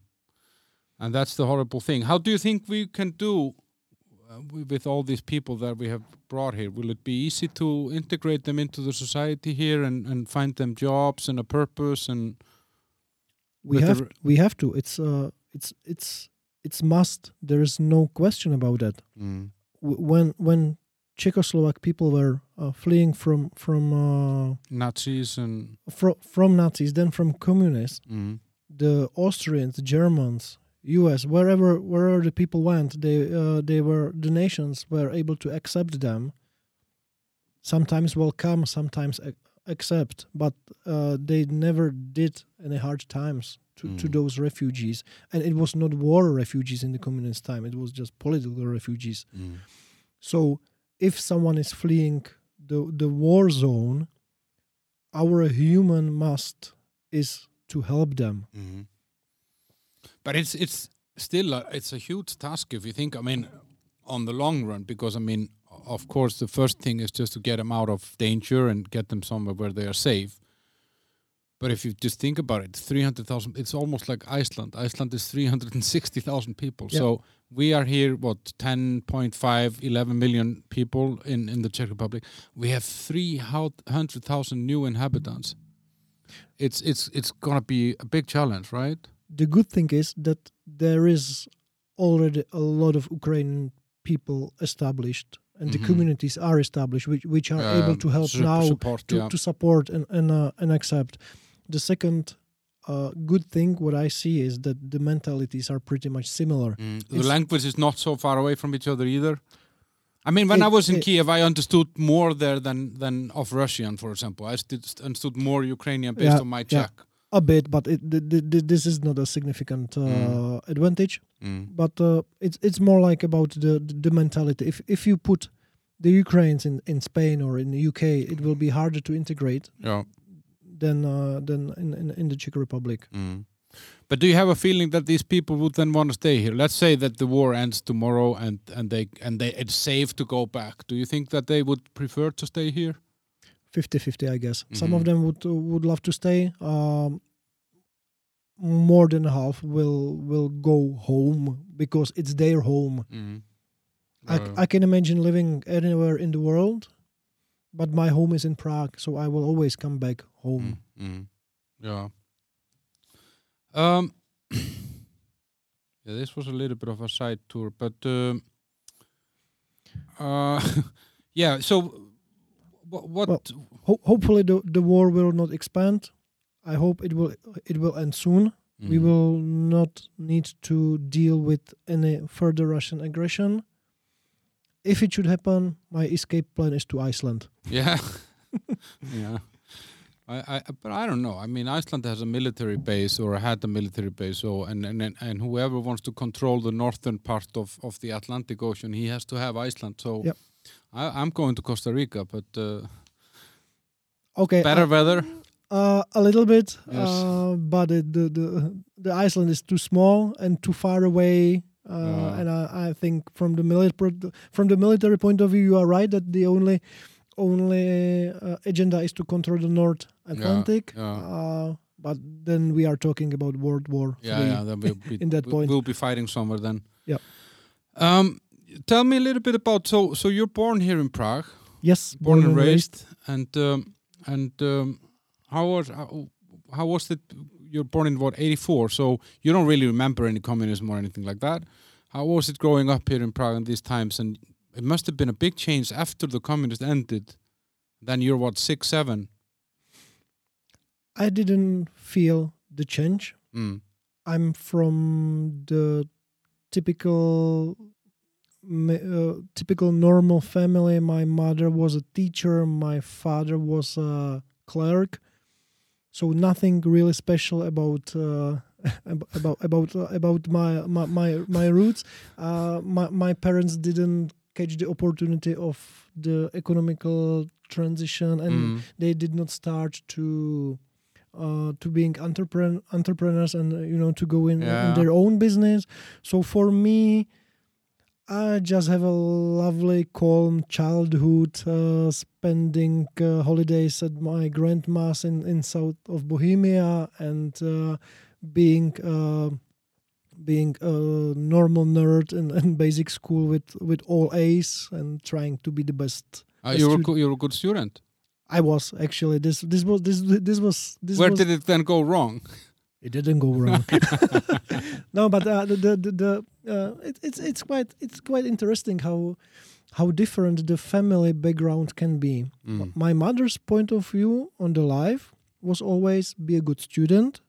And that's the horrible thing. How do you think we can do with all these people that we have brought here? Will it be easy to integrate them into the society here and, and find them jobs and a purpose and We With the have we have to. It's uh it's it's it's must. There is no question about that. Mm. When when Czechoslovak people were uh, fleeing from from uh, Nazis and fro- from Nazis, then from communists, mm. the Austrians, the Germans, U.S., wherever wherever the people went, they uh, they were the nations were able to accept them. Sometimes welcome, sometimes accept, but uh, they never did any hard times to, to Mm. those refugees. And it was not war refugees in the communist time; it was just political refugees. Mm. So if someone is fleeing the the war zone, our human must is to help them. Mhm. But it's it's still a, it's a huge task if you think. I mean, on the long run, because I mean, of course, the first thing is just to get them out of danger and get them somewhere where they are safe. But if you just think about it, three hundred thousand. It's almost like Iceland. Iceland is three hundred and sixty thousand people. Yeah. So we are here. What 10.5, 11 million people in in the Czech Republic. We have three hundred thousand new inhabitants. It's it's it's gonna be a big challenge, right? The good thing is that there is already a lot of Ukrainian people established and Mhm. the communities are established which, which are able Um, to help su- now support, to, yeah. to support and and, uh, and accept the second uh, good thing what i see is that the mentalities are pretty much similar Mm. The language is not so far away from each other either. I mean, when It- I was in it- Kiev, I understood more there than than of Russian, for example. I st- understood more Ukrainian based Yeah, on my yeah. A bit but it, th- th- this is not a significant uh, Mm. advantage Mm. but uh, it's it's more like about the the mentality. If if you put the Ukrainians in, in Spain or in the UK, it will be harder to integrate Yeah. than uh, than in, in in the Czech Republic. Mm. But do you have a feeling that these people would then want to stay here? Let's say that the war ends tomorrow and and they and they it's safe to go back. Do you think that they would prefer to stay here? 50-50, I guess. Some of Mhm. them would would love to stay. Um, more than half will will go home because it's their home. Mm. I, I can imagine living anywhere in the world, but my home is in Prague, so I will always come back home. Mm, mm. Yeah. Um. [coughs] yeah, this was a little bit of a side tour, but um, uh, [laughs] yeah. So, what? what Well, Ho- hopefully, the the war will not expand. I hope it will it will end soon. We Mm. will not need to deal with any further Russian aggression. If it should happen, my escape plan is to Iceland. Yeah. [laughs] [laughs] yeah. I, I, but I don't know. I mean, Iceland has a military base or had a military base. So, and and and- and whoever wants to control the northern part of of the Atlantic Ocean, he has to have Iceland. So, Yep. I, I'm going to Costa Rica, but uh, Okay, better uh, weather. uh, a little bit, Yes. uh, but it, the the the Iceland is too small and too far away. Uh, Yeah. And I, I think from the military from the military point of view, you are right that the only only uh, agenda is to control the North Atlantic. yeah. Uh, but then we are talking about World War Yeah, yeah. Then we'll [laughs] be, in that point. we'll be fighting somewhere then. Yep. Um, tell me a little bit about so so you're born here in Prague. Yes, born and raised, and um, and um, how was how, how was it you're born in what 84, so you don't really remember any communism or anything like that. How was it growing up here in Prague in these times? And it must have been a big change after the communist ended. Then you're what six, seven. I didn't feel the change. Mm. I'm from the typical uh, typical normal family. My mother was a teacher. My father was a clerk. So nothing really special about uh, [laughs] about about uh, about my my my, my roots. Uh, my my parents didn't catch the opportunity of the economical transition, and Mm. they did not start to uh, to being entrepreneur, entrepreneurs and uh, you know to go in, Yeah. in their own business. So for me, I just have a lovely, calm childhood, uh, spending uh, holidays at my grandma's in, in south of Bohemia and uh, being uh, being a normal nerd in, in basic school with, with all A's and trying to be the best. Best you were stud- co- you were a good student. I was actually this this was this this was this Where was, did it then go wrong? [laughs] it didn't go wrong. [laughs] no, but uh, the the the, uh, it, it's it's quite it's quite interesting how how different the family background can be. Mm. My mother's point of view on the life was always be a good student,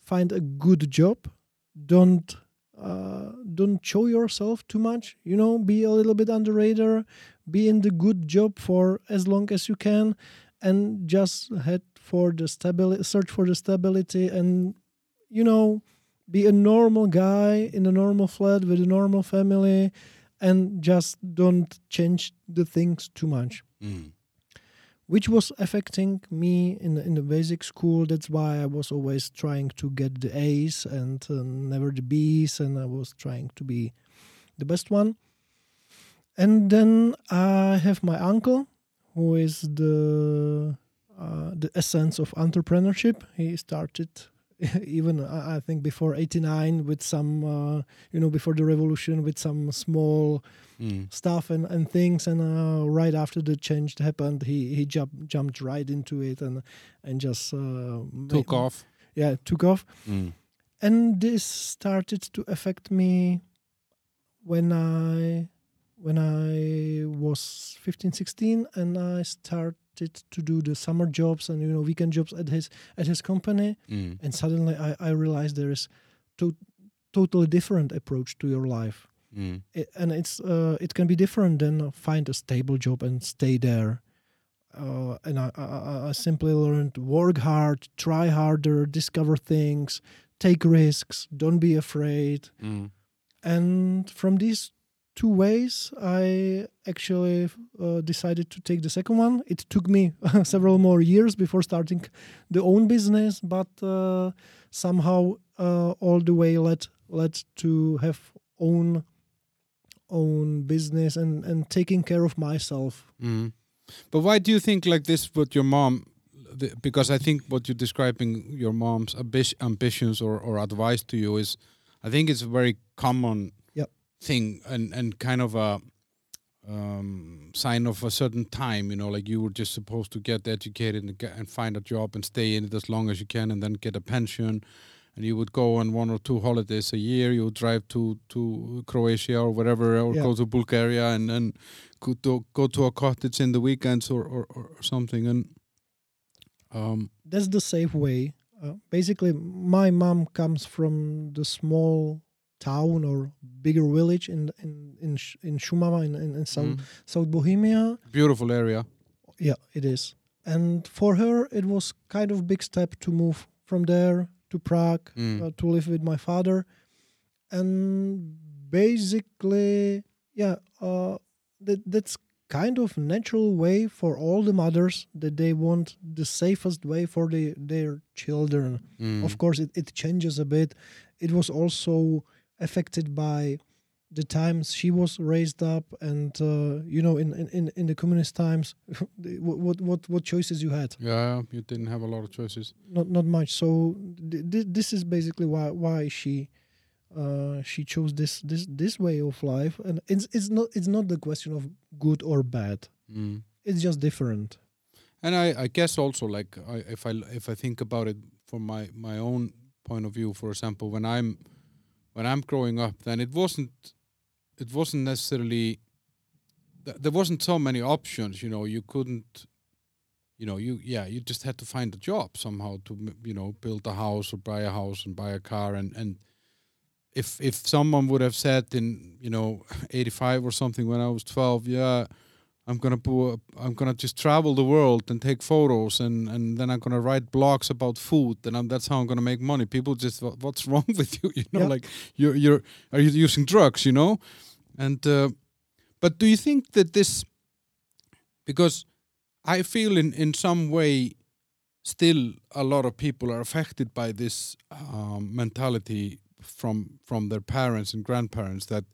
find a good job, don't uh, don't show yourself too much. You know, be a little bit under radar, be in the good job for as long as you can, and just head for the stability, search for the stability, and you know, be a normal guy in a normal flat with a normal family, and just don't change the things too much Mm. which was affecting me in the, in the basic school. That's why I was always trying to get the A's and uh, never the B's, and I was trying to be the best one. And then I have my uncle, who is the uh, the essence of entrepreneurship. He started [laughs] even I think before '89 with some uh, you know before the revolution with some small Mm. stuff and, and things and uh, right after the change happened he he jumped jumped right into it and and just uh, Took ma- off. yeah took off Mm. and this started to affect me when i when i was 15 16 and i started to do the summer jobs and you know weekend jobs at his at his company Mm. and suddenly i, I realized there is to, totally different approach to your life Mm. it, and it's uh, it can be different than find a stable job and stay there. Uh, and I, I, I simply learned work hard, try harder, discover things, take risks, don't be afraid. Mm. And from these two ways, I actually uh, decided to take the second one. It took me [laughs] several more years before starting the own business, but uh, somehow uh, all the way led led to have own own business and and taking care of myself. Mm. But why do you think like this? What your mom? Because I think what you're describing your mom's ambitions or, or advice to you is, I think it's very common. Thing and and kind of a um, sign of a certain time. You know, like you were just supposed to get educated and, get, and find a job and stay in it as long as you can, and then get a pension. And you would go on one or two holidays a year. You would drive to to Croatia or wherever, or Yeah. go to Bulgaria, and then go to go to a cottage in the weekends or or, or something. And um, That's the safe way. Uh, basically, my mom comes from the small town or bigger village in in in in Šumava in in, in South mm, South Bohemia. beautiful area. Yeah, it is. And for her, it was kind of big step to move from there to Prague Mm. uh, to live with my father, and basically, yeah, uh, that that's kind of natural way for all the mothers that they want the safest way for the, their children. Mm. Of course, it, it changes a bit. It was also affected by the times she was raised up, and uh, you know, in, in, in, the communist times, [laughs] what, what what choices you had? Yeah, you didn't have a lot of choices. Not not much. So th- th- this is basically why why she. Uh, she chose this this this way of life, and it's it's not it's not the question of good or bad. Mm. It's just different. And I, I guess also like I, if I if I think about it from my my own point of view. For example, when I'm when I'm growing up, then it wasn't it wasn't necessarily th- there wasn't so many options. You know, you couldn't. You know, you yeah, you just had to find a job somehow to you know build a house or buy a house and buy a car and and if if someone would have said in you know 85 or something when I was 12 yeah I'm gonna po- I'm gonna just travel the world and take photos and and then I'm gonna write blogs about food and I'm, that's how I'm gonna make money. People just what's [laughs] wrong with you? [laughs] You know Yeah. like you're you're are you using drugs you know? And uh, but do you think that this because I feel in in some way still a lot of people are affected by this um, mentality from from their parents and grandparents that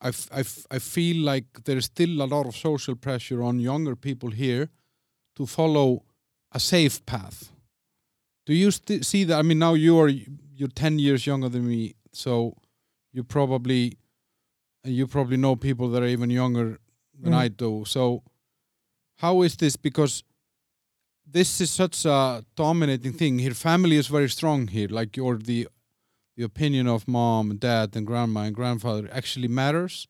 I, f- I, I feel like there's still a lot of social pressure on younger people here to follow a safe path. Do you st- see that? I mean, now you are you're ten years younger than me, so you probably you probably know people that are even younger than Mm. I do. So how is this? Because this is such a dominating thing. Here, family is very strong here. Like your the the opinion of mom, and dad, and grandma and grandfather actually matters,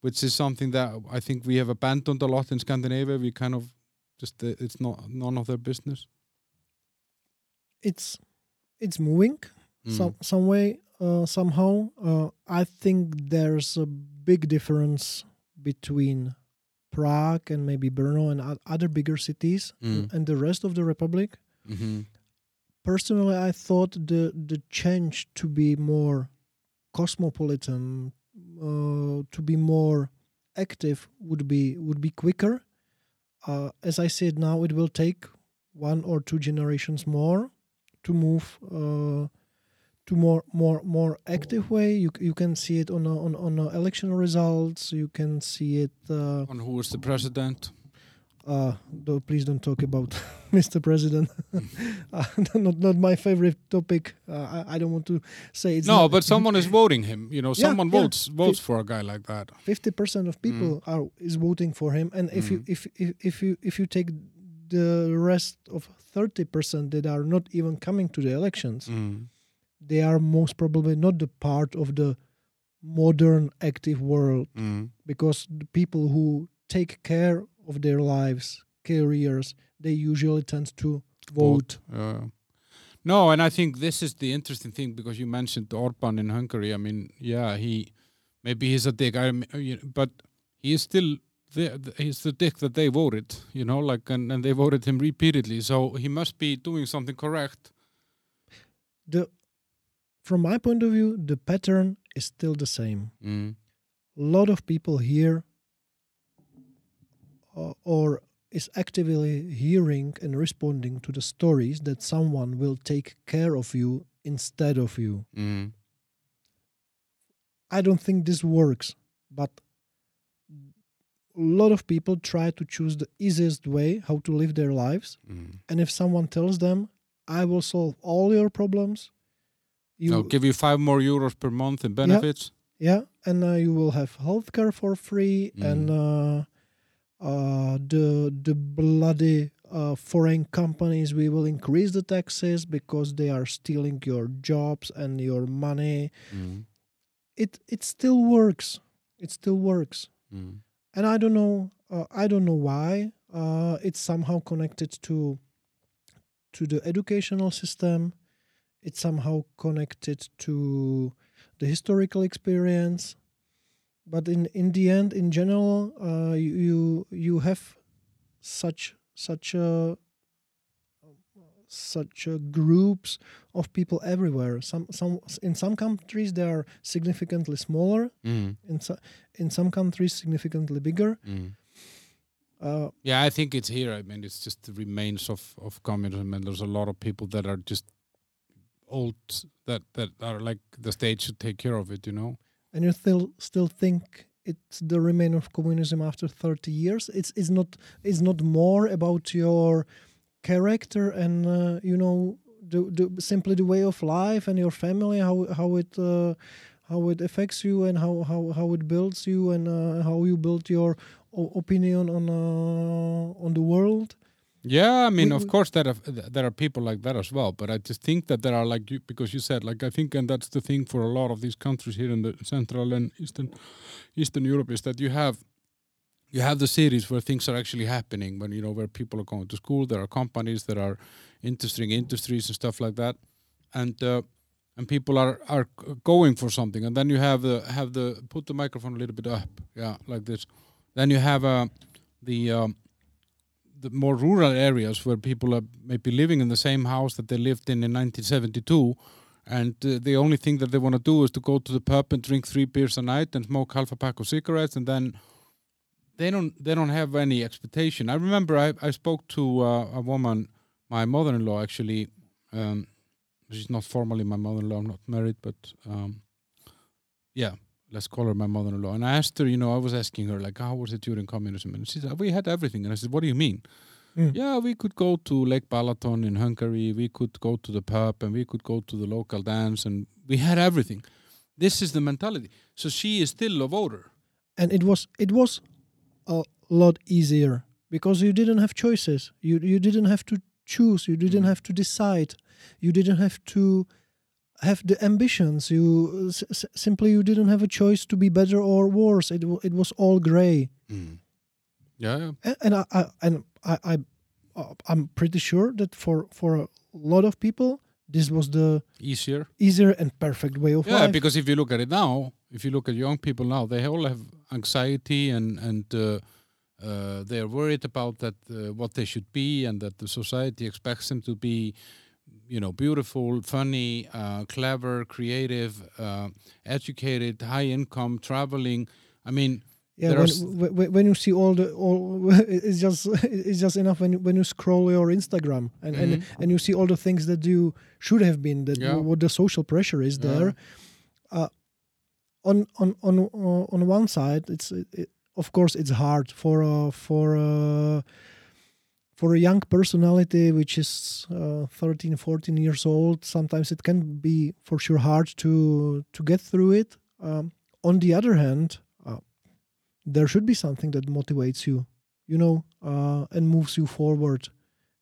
which is something that I think we have abandoned a lot in Scandinavia. We kind of just uh, it's not none of their business. It's it's moving Mm. some some way uh, somehow. Uh, I think there's a big difference between Prague and maybe Brno and other bigger cities Mm. and the rest of the republic. hmm Personally, I thought the the change to be more cosmopolitan, uh, to be more active would be would be quicker. Uh, as I said, now it will take one or two generations more to move uh, to more more more active way. You you can see it on a, on on election results. You can see it. Uh, On who is the president? Uh, though please don't talk about [laughs] Mr. President. [laughs] uh, [laughs] not not my favorite topic. Uh, I, I don't want to say it's no, but someone is voting him. You know, Yeah, someone yeah. votes votes for a guy like that. fifty percent of people are is voting for him, and if you Mhm. if, if if you if you take the rest of thirty percent that are not even coming to the elections, Mm. they are most probably not the part of the modern active world Mm. because the people who take care of their lives, careers, they usually tend to vote. Uh, no, and I think this is the interesting thing because you mentioned Orban in Hungary. I mean, yeah, he maybe he's a dick, I, you but he is still the, the- he's the dick that they voted. You know, like and, and they voted him repeatedly, so he must be doing something correct. The from my point of view, the pattern is still the same. Mm. A lot of people hear uh, or is actively hearing and responding to the stories that someone will take care of you instead of you. Mm. I don't think this works, but a lot of people try to choose the easiest way how to live their lives. Mm. And if someone tells them, I will solve all your problems, you I'll give you five more euros per month in benefits. yeah, and uh, you will have healthcare for free, Mm. and uh, uh, the the bloody uh, foreign companies we will increase the taxes because they are stealing your jobs and your money. Mm. It it still works. It still works. Mm. and I don't know. Uh, I don't know why. Uh, it's somehow connected to to the educational system. It's somehow connected to the historical experience. But in in the end, in general, uh, you you you have such such a such a groups of people everywhere. Some some in some countries they are significantly smaller. Mm. In so, in some countries significantly bigger. Mm. Uh, Yeah, I think it's here. I mean, it's just the remains of, of communism, and there's a lot of people that are just old that that are like the state should take care of it. You know? And you still still think it's the remain of communism after 30 years? It's it's not it's not more about your character and uh, you know the, the simply the way of life and your family how how it uh, how it affects you and how how, how it builds you and uh, how you build your opinion on uh, on the world Yeah, I mean, We- of course, there are there are people like that as well. But I just think that there are like you because you said like I think, and that's the thing for a lot of these countries here in the Central and Eastern Eastern Europe is that you have you have the cities where things are actually happening when you know where people are going to school. There are companies, there are interesting industries and stuff like that, and uh, and people are are going for something. And then you have the have the put the microphone a little bit up, yeah, like this. Then you have uh, the um, the more rural areas where people are maybe living in the same house that they lived in in 1972 and uh, the only thing that they want to do is to go to the pub and drink three beers a night and smoke half a pack of cigarettes and then they don't they don't have any expectation. I remember i, I spoke to uh, a woman my mother-in-law actually um, she's not formally my mother-in-law i'm not married but um, yeah let's call her my mother-in-law. And i asked her you know i was asking her like how was it during communism? And she said we had everything. And i said what do you mean? Mm. yeah we could go to lake balaton in hungary. We could go to the pub and we could go to the local dance and we had everything. This is the mentality. So she is still a voter. And it was it was a lot easier because you didn't have choices. You you didn't have to choose. You didn't Mm. have to decide. You didn't have to have the ambitions. You s- simply you didn't have a choice to be better or worse. It wa- it was all gray. Yeah, yeah. and, and I, I and I, I uh, I'm pretty sure that for for a lot of people this was the easier. easier and perfect way of yeah life. because if you look at it now if you look at young people now they all have anxiety and and uh, uh, they're worried about that uh, what they should be and that the society expects them to be you know beautiful funny uh, clever creative uh, educated high income traveling i mean Yeah, when, s- when, you see all the all, [laughs] it's just [laughs] it's just enough when you, when you scroll your Instagram and, and Mhm. and you see all the things that you should have been that Yeah. what the social pressure is Yeah. there. Uh, on on on uh, on one side, it's it, it- of course it's hard for uh, for uh, for a young personality which is uh, 13 14 years old sometimes it can be for sure hard to to get through it. Um, on the other hand uh, there should be something that motivates you you know uh, and moves you forward.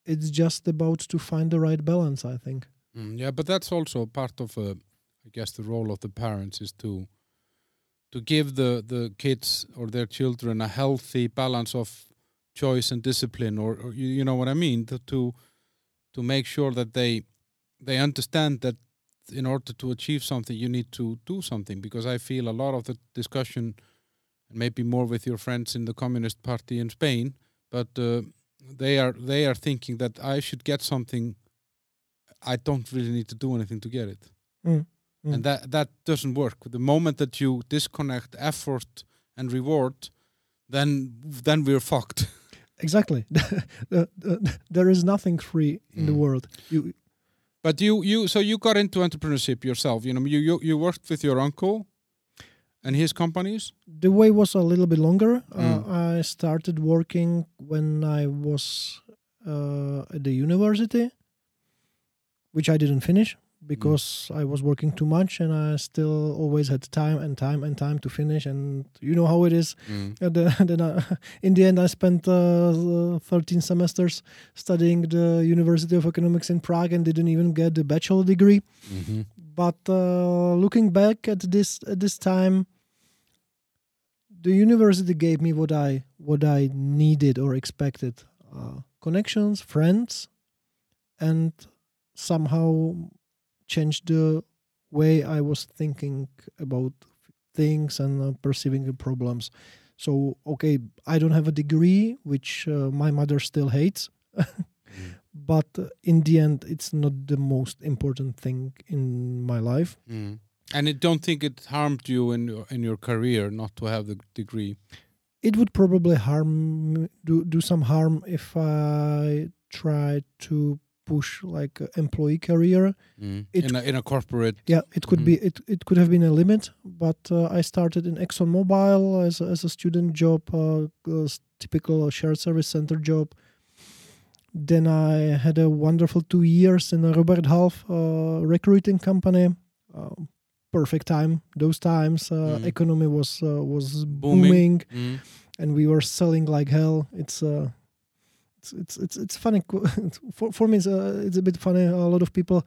It's just about to find the right balance i think. Mm, yeah, but that's also part of, uh, I guess, the role of the parents is to to give the the kids or their children a healthy balance of choice and discipline, or, or you, you know what I mean, to, to to make sure that they they understand that in order to achieve something, you need to do something. Because I feel a lot of the discussion, and maybe more with your friends in the Communist Party in Spain, but uh, they are they are thinking that I should get something I don't really need to do anything to get it. Mm, mm. And that that doesn't work. The moment that you disconnect effort and reward, then then we're fucked. [laughs] exactly [laughs] there is nothing free in the Mm. world you But you you so you got into entrepreneurship yourself. You know, you you, you worked with your uncle and his companies. the way was a little bit longer. Mm. Uh, I started working when I was uh, at the university, which I didn't finish because I was working too much, and I still always had time and time and time to finish. And you know how it is. And then, [laughs] then I, in the end, I spent uh, 13 semesters studying the University of Economics in Prague and didn't even get the bachelor degree Mm-hmm. but uh, looking back at this at this time the university gave me what i what i needed or expected uh, connections friends and somehow changed the way i was thinking about things and uh, perceiving the problems so okay i don't have a degree which uh, my mother still hates [laughs] but uh, in the end it's not the most important thing in my life Mm. And I don't think it harmed you in your, in your career not to have the degree. it would probably harm do, do some harm if i try to push like a employee career It- in a in a corporate. yeah it could be it, it could have been a limit but uh, i started in exxonmobil as, as a student job uh, a typical shared service center job then i had a wonderful two years in a robert half uh, recruiting company um, perfect time those times uh, Mm. economy was uh, was Booming. booming Mm. and we were selling like hell. It's uh, it's it's it's it's funny [laughs] for for me. It's, uh, it's a bit funny. A lot of people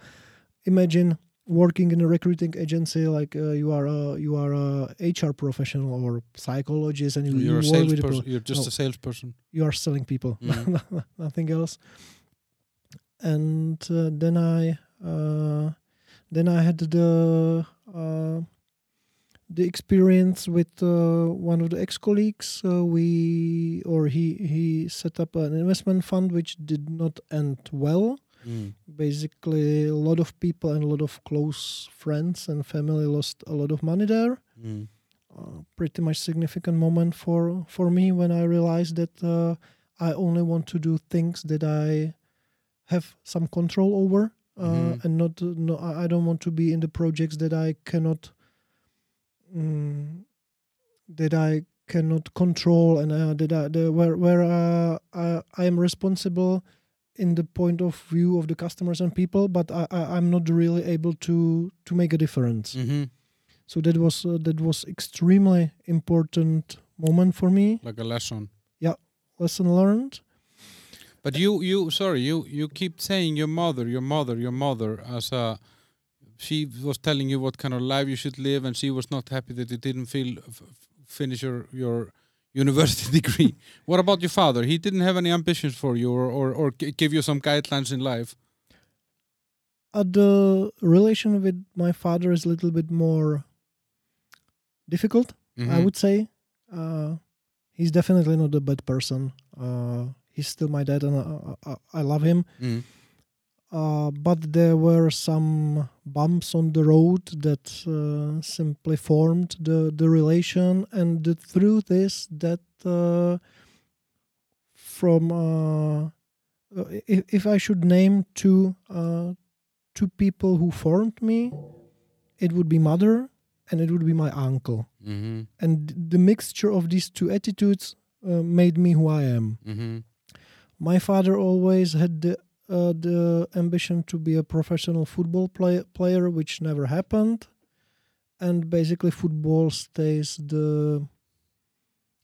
imagine working in a recruiting agency like uh, you are a you are a HR professional or psychologist, and you, you You're a work with people. You're just No. a salesperson. You are selling people, Mhm. [laughs] nothing else. And uh, then I uh, then I had the uh, the experience with uh, one of the ex colleagues. Uh, we or he he set up an investment fund which did not end well. Mm. Basically, a lot of people and a lot of close friends and family lost a lot of money there. Mm. Uh, pretty much significant moment for for me when I realized that uh, I only want to do things that I have some control over, uh, Mhm. and not no, I I don't want to be in the projects that I cannot mm, that I cannot control and uh, that I, the, where where uh, I, I am responsible in the point of view of the customers and people, but I, I I'm not really able to to make a difference. hmm So that was uh, that was extremely important moment for me. Like a lesson. Yeah, lesson learned. But you, you, sorry, you, you keep saying your mother, your mother, your mother, as a, she was telling you what kind of life you should live, and she was not happy that you didn't feel finish your your university [laughs] degree. what about your father? He didn't have any ambitions for you, or or, or give you some guidelines in life. Uh, the relation with my father is a little bit more difficult. I Mhm. would say. Uh, he's definitely not a bad person. Uh, he's still my dad, and I, I, I love him. Mm. Uh, but there were some bumps on the road that uh, simply formed the, the relation. And the truth is that uh, from uh, uh, if, if I should name two uh, two people who formed me, it would be mother and it would be my uncle. Mhm. And the mixture of these two attitudes uh, made me who I am Mhm. my father always had the uh, the ambition to be a professional football play, player, which never happened. And basically, football stays the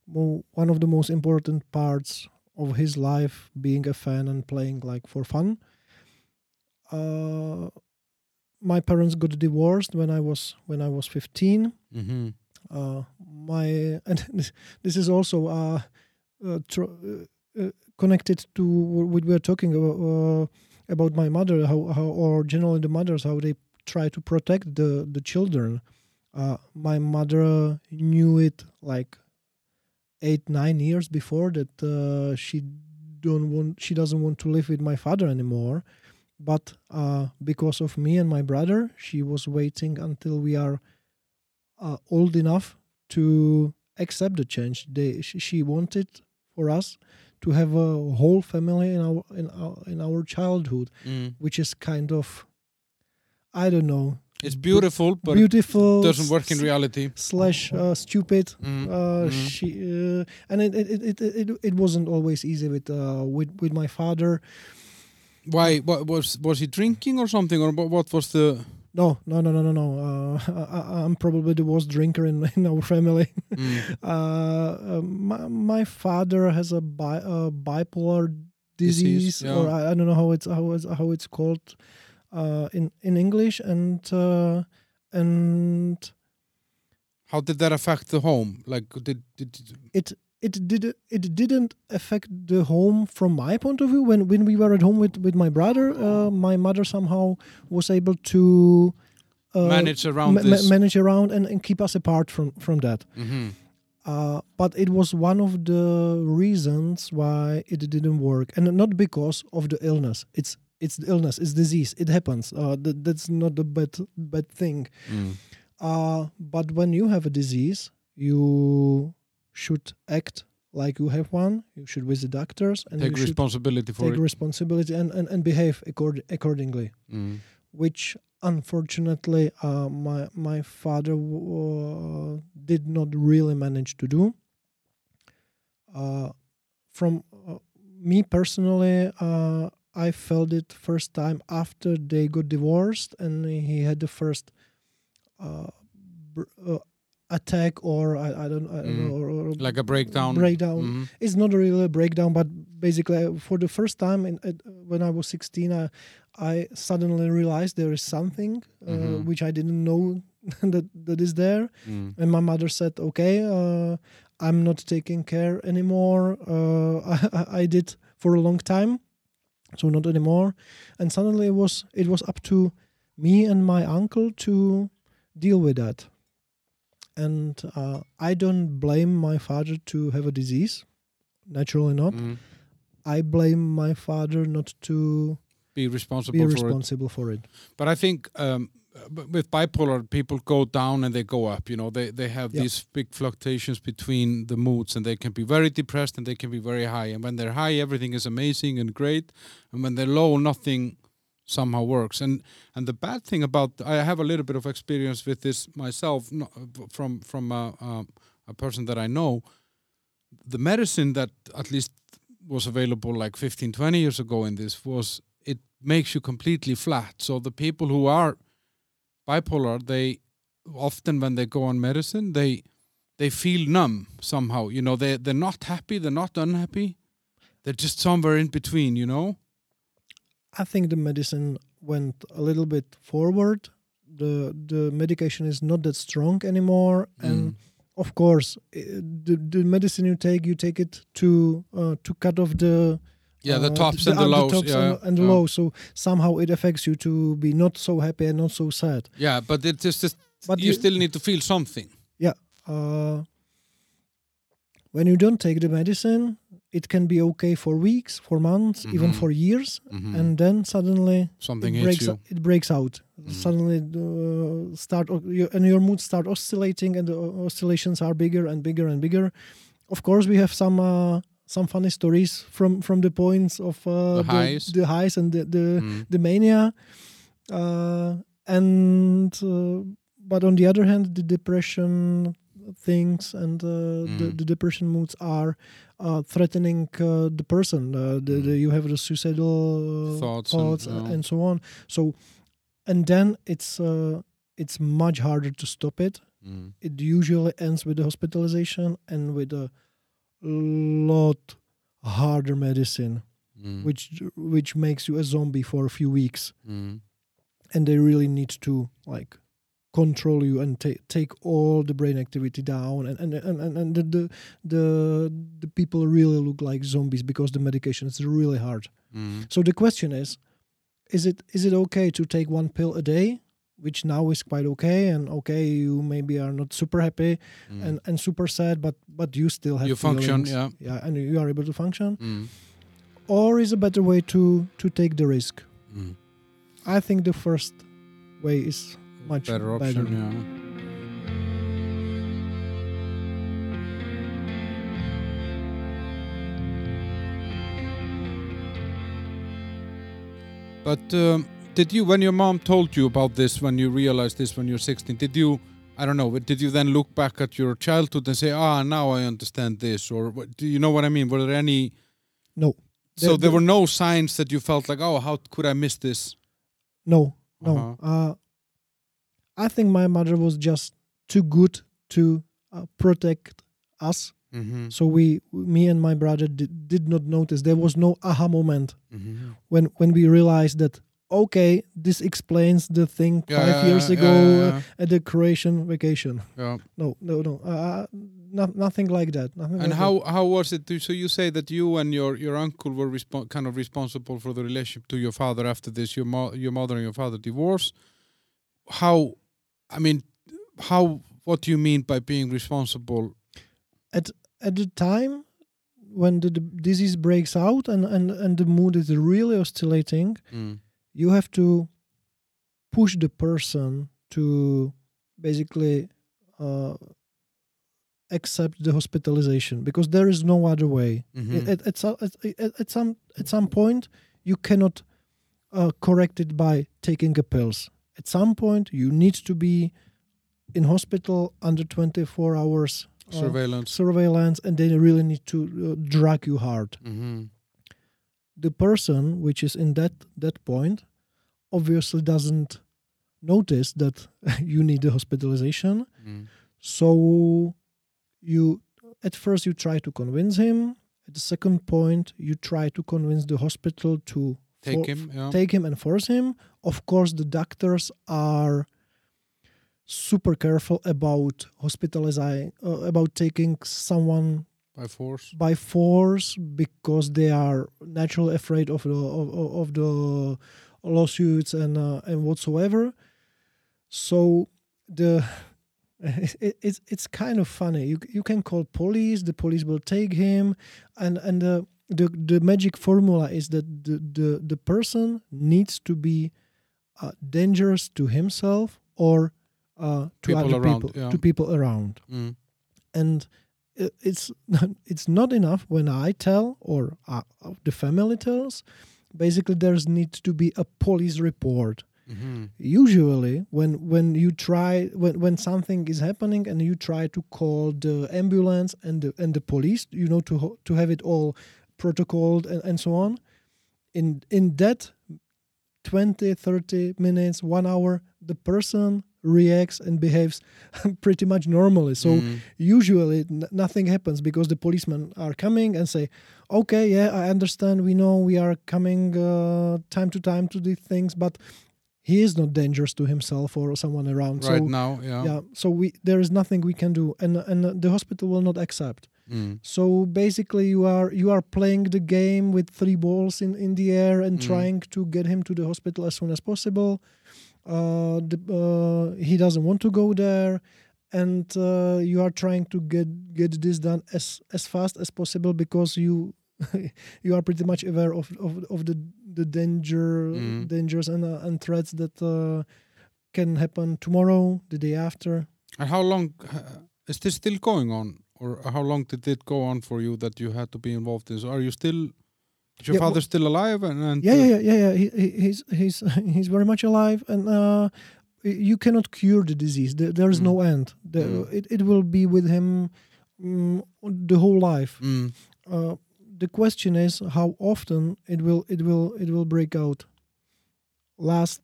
mo- one of the most important parts of his life, being a fan and playing like for fun. Uh, my parents got divorced when I was when I was fifteen Mhm. uh, my [laughs] and this, is also uh, uh, tr- connected to what we were talking about, uh, about my mother how, how or generally the mothers how they try to protect the the children uh, my mother knew it like eight nine years before that uh, she don't want she doesn't want to live with my father anymore but uh, because of me and my brother she was waiting until we are uh, old enough to accept the change. They she wanted for us to have a whole family in our in our in our childhood, Mm. which is kind of I don't know It's beautiful, but beautiful it doesn't work in reality. slash uh, stupid. Mm. Uh, Mhm. She uh, and it it, it it it it wasn't always easy with uh with with my father. Why? What was was he drinking or something, or what, what was the? No, no, no, no, no, no. Uh, I, I'm probably the worst drinker in [laughs] in our family. Mm. [laughs] uh, uh, my, my father has a, bi- a bipolar Disease, disease, yeah. or I, I don't know how it's how it's how it's called uh, in in English, and uh, and How did that affect the home? Like, did did? it it did it didn't affect the home from my point of view. When when we were at home with with my brother, uh, my mother somehow was able to uh, manage around ma- this. manage around and, and keep us apart from from that. hmm Uh, but it was one of the reasons why it didn't work, and not because of the illness. It's it's the illness, it's disease. It happens. Uh, th- that's not a bad bad thing. Mm. Uh, but when you have a disease, you should act like you have one. You should visit doctors and Take responsibility for take it. responsibility and, and, and behave accord- accordingly. Mm. Which unfortunately, uh, my my father uh, did not really manage to do. Uh, from uh, me personally, uh, I felt it first time after they got divorced, and he had the first uh, br- uh, attack, or I, I don't, I don't Mm. know, or, or Like a breakdown. Breakdown. Mhm. It's not really a breakdown, but basically uh, for the first time in, uh, when I was 16, I, I suddenly realized there is something uh, Mhm. which I didn't know [laughs] that that is there. Mm. And my mother said, "Okay, uh, I'm not taking care anymore. Uh, [laughs] I, I did for a long time, so not anymore." And suddenly it was it was up to me and my uncle to deal with that. And uh, I don't blame my father to have a disease. Naturally not. Mm. I blame my father not to Be responsible be for it. responsible for it. But I think um, with bipolar, people go down and they go up. You know, they they have Yeah. these big fluctuations between the moods, and they can be very depressed and they can be very high. And when they're high, everything is amazing and great, and when they're low, nothing somehow works. And and the bad thing about I have a little bit of experience with this myself from from a, a, a person that I know. The medicine that at least was available like 15 20 years ago in this was it makes you completely flat so the people who are bipolar they often when they go on medicine they they feel numb somehow you know they they're not happy they're not unhappy they're just somewhere in between you know I think the medicine went a little bit forward. The the medication is not that strong anymore, and Mm. of course, eh, the the medicine you take, you take it to uh, to cut off the yeah the uh, tops and the up lows yeah and, and the yeah. lows. So somehow it affects you to be not so happy and not so sad. yeah but it's just, just But you, you- still need to feel something Yeah. Uh, when you don't take the medicine, it can be okay for weeks, for months, even Mhm. for years, Mhm. and then suddenly something it breaks you it breaks out Mhm. suddenly uh, start and your mood start oscillating and the oscillations are bigger and bigger and bigger of course we have some uh, some funny stories from from the points of uh, The highs. the highs and the the, Mm. the mania uh, and uh, but on the other hand the depression things and uh, the, Mm. the depression moods are uh, threatening uh, the person uh, the, the, you have the suicidal uh, Thoughts and, thoughts and so on so and then it's uh, it's much harder to stop it Mm. it usually ends with the hospitalization and with a lot harder medicine Mm. which which makes you a zombie for a few weeks Mm. and they really need to like control you and ta- take all the brain activity down and and and, and, and the, the the the people really look like zombies because the medication is really hard Mm. so the question is is it is it okay to take one pill a day which now is quite okay and okay you maybe are not super happy Mm. and and super sad but but you still have you function yeah yeah and you are able to function Mm. or is a better way to to take the risk Mm. i think the first way is much better option yeah But um, did you, when your mom told you about this, when you realized this when you're 16, did you, I don't know, did you then look back at your childhood and say, ah, now I understand this? Or do you know what I mean? Were there any, no so There- there there- were no signs that you felt like, oh, how could I miss this? no no Uh-huh. uh i think my mother was just too good to uh, protect us Mm-hmm. so we me and my brother did, did not notice there was no aha moment Mm-hmm. when when we realized that okay this explains the thing five years ago uh, at the croatian vacation yeah. no no no uh, no, nothing like that nothing And like how how was it? So you say that you and your your uncle were respon kind of responsible for the relationship to your father after this. Your mo- your mother and your father divorce. How, I mean, how? What do you mean by being responsible? that. at the time when the, the disease breaks out and, and and the mood is really oscillating Mm. you have to push the person to basically uh, accept the hospitalization because there is no other way Mhm. at, at, at, at, at some at some point you cannot uh, correct it by taking a pills at some point you need to be in hospital under 24 hours uh, Surveillance. surveillance and they really need to uh, drag you hard Mm-hmm. the person which is in that that point obviously doesn't notice that [laughs] you need the hospitalization Mm. so you at first you try to convince him At the second point, you try to convince the hospital to Take for- him. Yeah. take him and force him. Of course, the doctors are super careful about hospitalizing, uh, about taking someone by force. by force because they are naturally afraid of the of, of- the lawsuits and uh, and whatsoever. So the [laughs] it, it's it's kind of funny. You you can call police. The police will take him, and and the the, the magic formula is that the the, the person needs to be uh, dangerous to himself or uh, to People other around, people yeah. to people around Mm. and it's [laughs] it's not enough when I tell or uh, the family tells. Basically, there's needs to be a police report. Mhm. Usually, when when you try when when something is happening and you try to call the ambulance and the and the police, you know, to ho- to have it all protocoled and, and so on. In in that 20, 30 minutes, one hour, the person reacts and behaves [laughs] pretty much normally. So Mm. usually n- nothing happens because the policemen are coming and say okay yeah i understand we know we are coming uh, time to time to these things but he is not dangerous to himself or someone around right so now. Yeah. yeah so we there is nothing we can do and and the hospital will not accept Mm. so basically you are you are playing the game with three balls in in the air and Mm. trying to get him to the hospital as soon as possible uh, the, uh, he doesn't want to go there and uh, you are trying to get get this done as as fast as possible because you [laughs] you are pretty much aware of of, of the the danger Mm. dangers and uh, and threats that uh, can happen tomorrow the day after And how long uh, is this still going on, or how long did it go on for you that you had to be involved in? So are you still? Is your Yeah, father still alive? And, and yeah uh, yeah yeah yeah. He, he, he's he's he's very much alive and uh you cannot cure the disease there, is no end the, Mm. it, it will be with him mm, the whole life Mm. uh, the question is how often it will it will it will break out last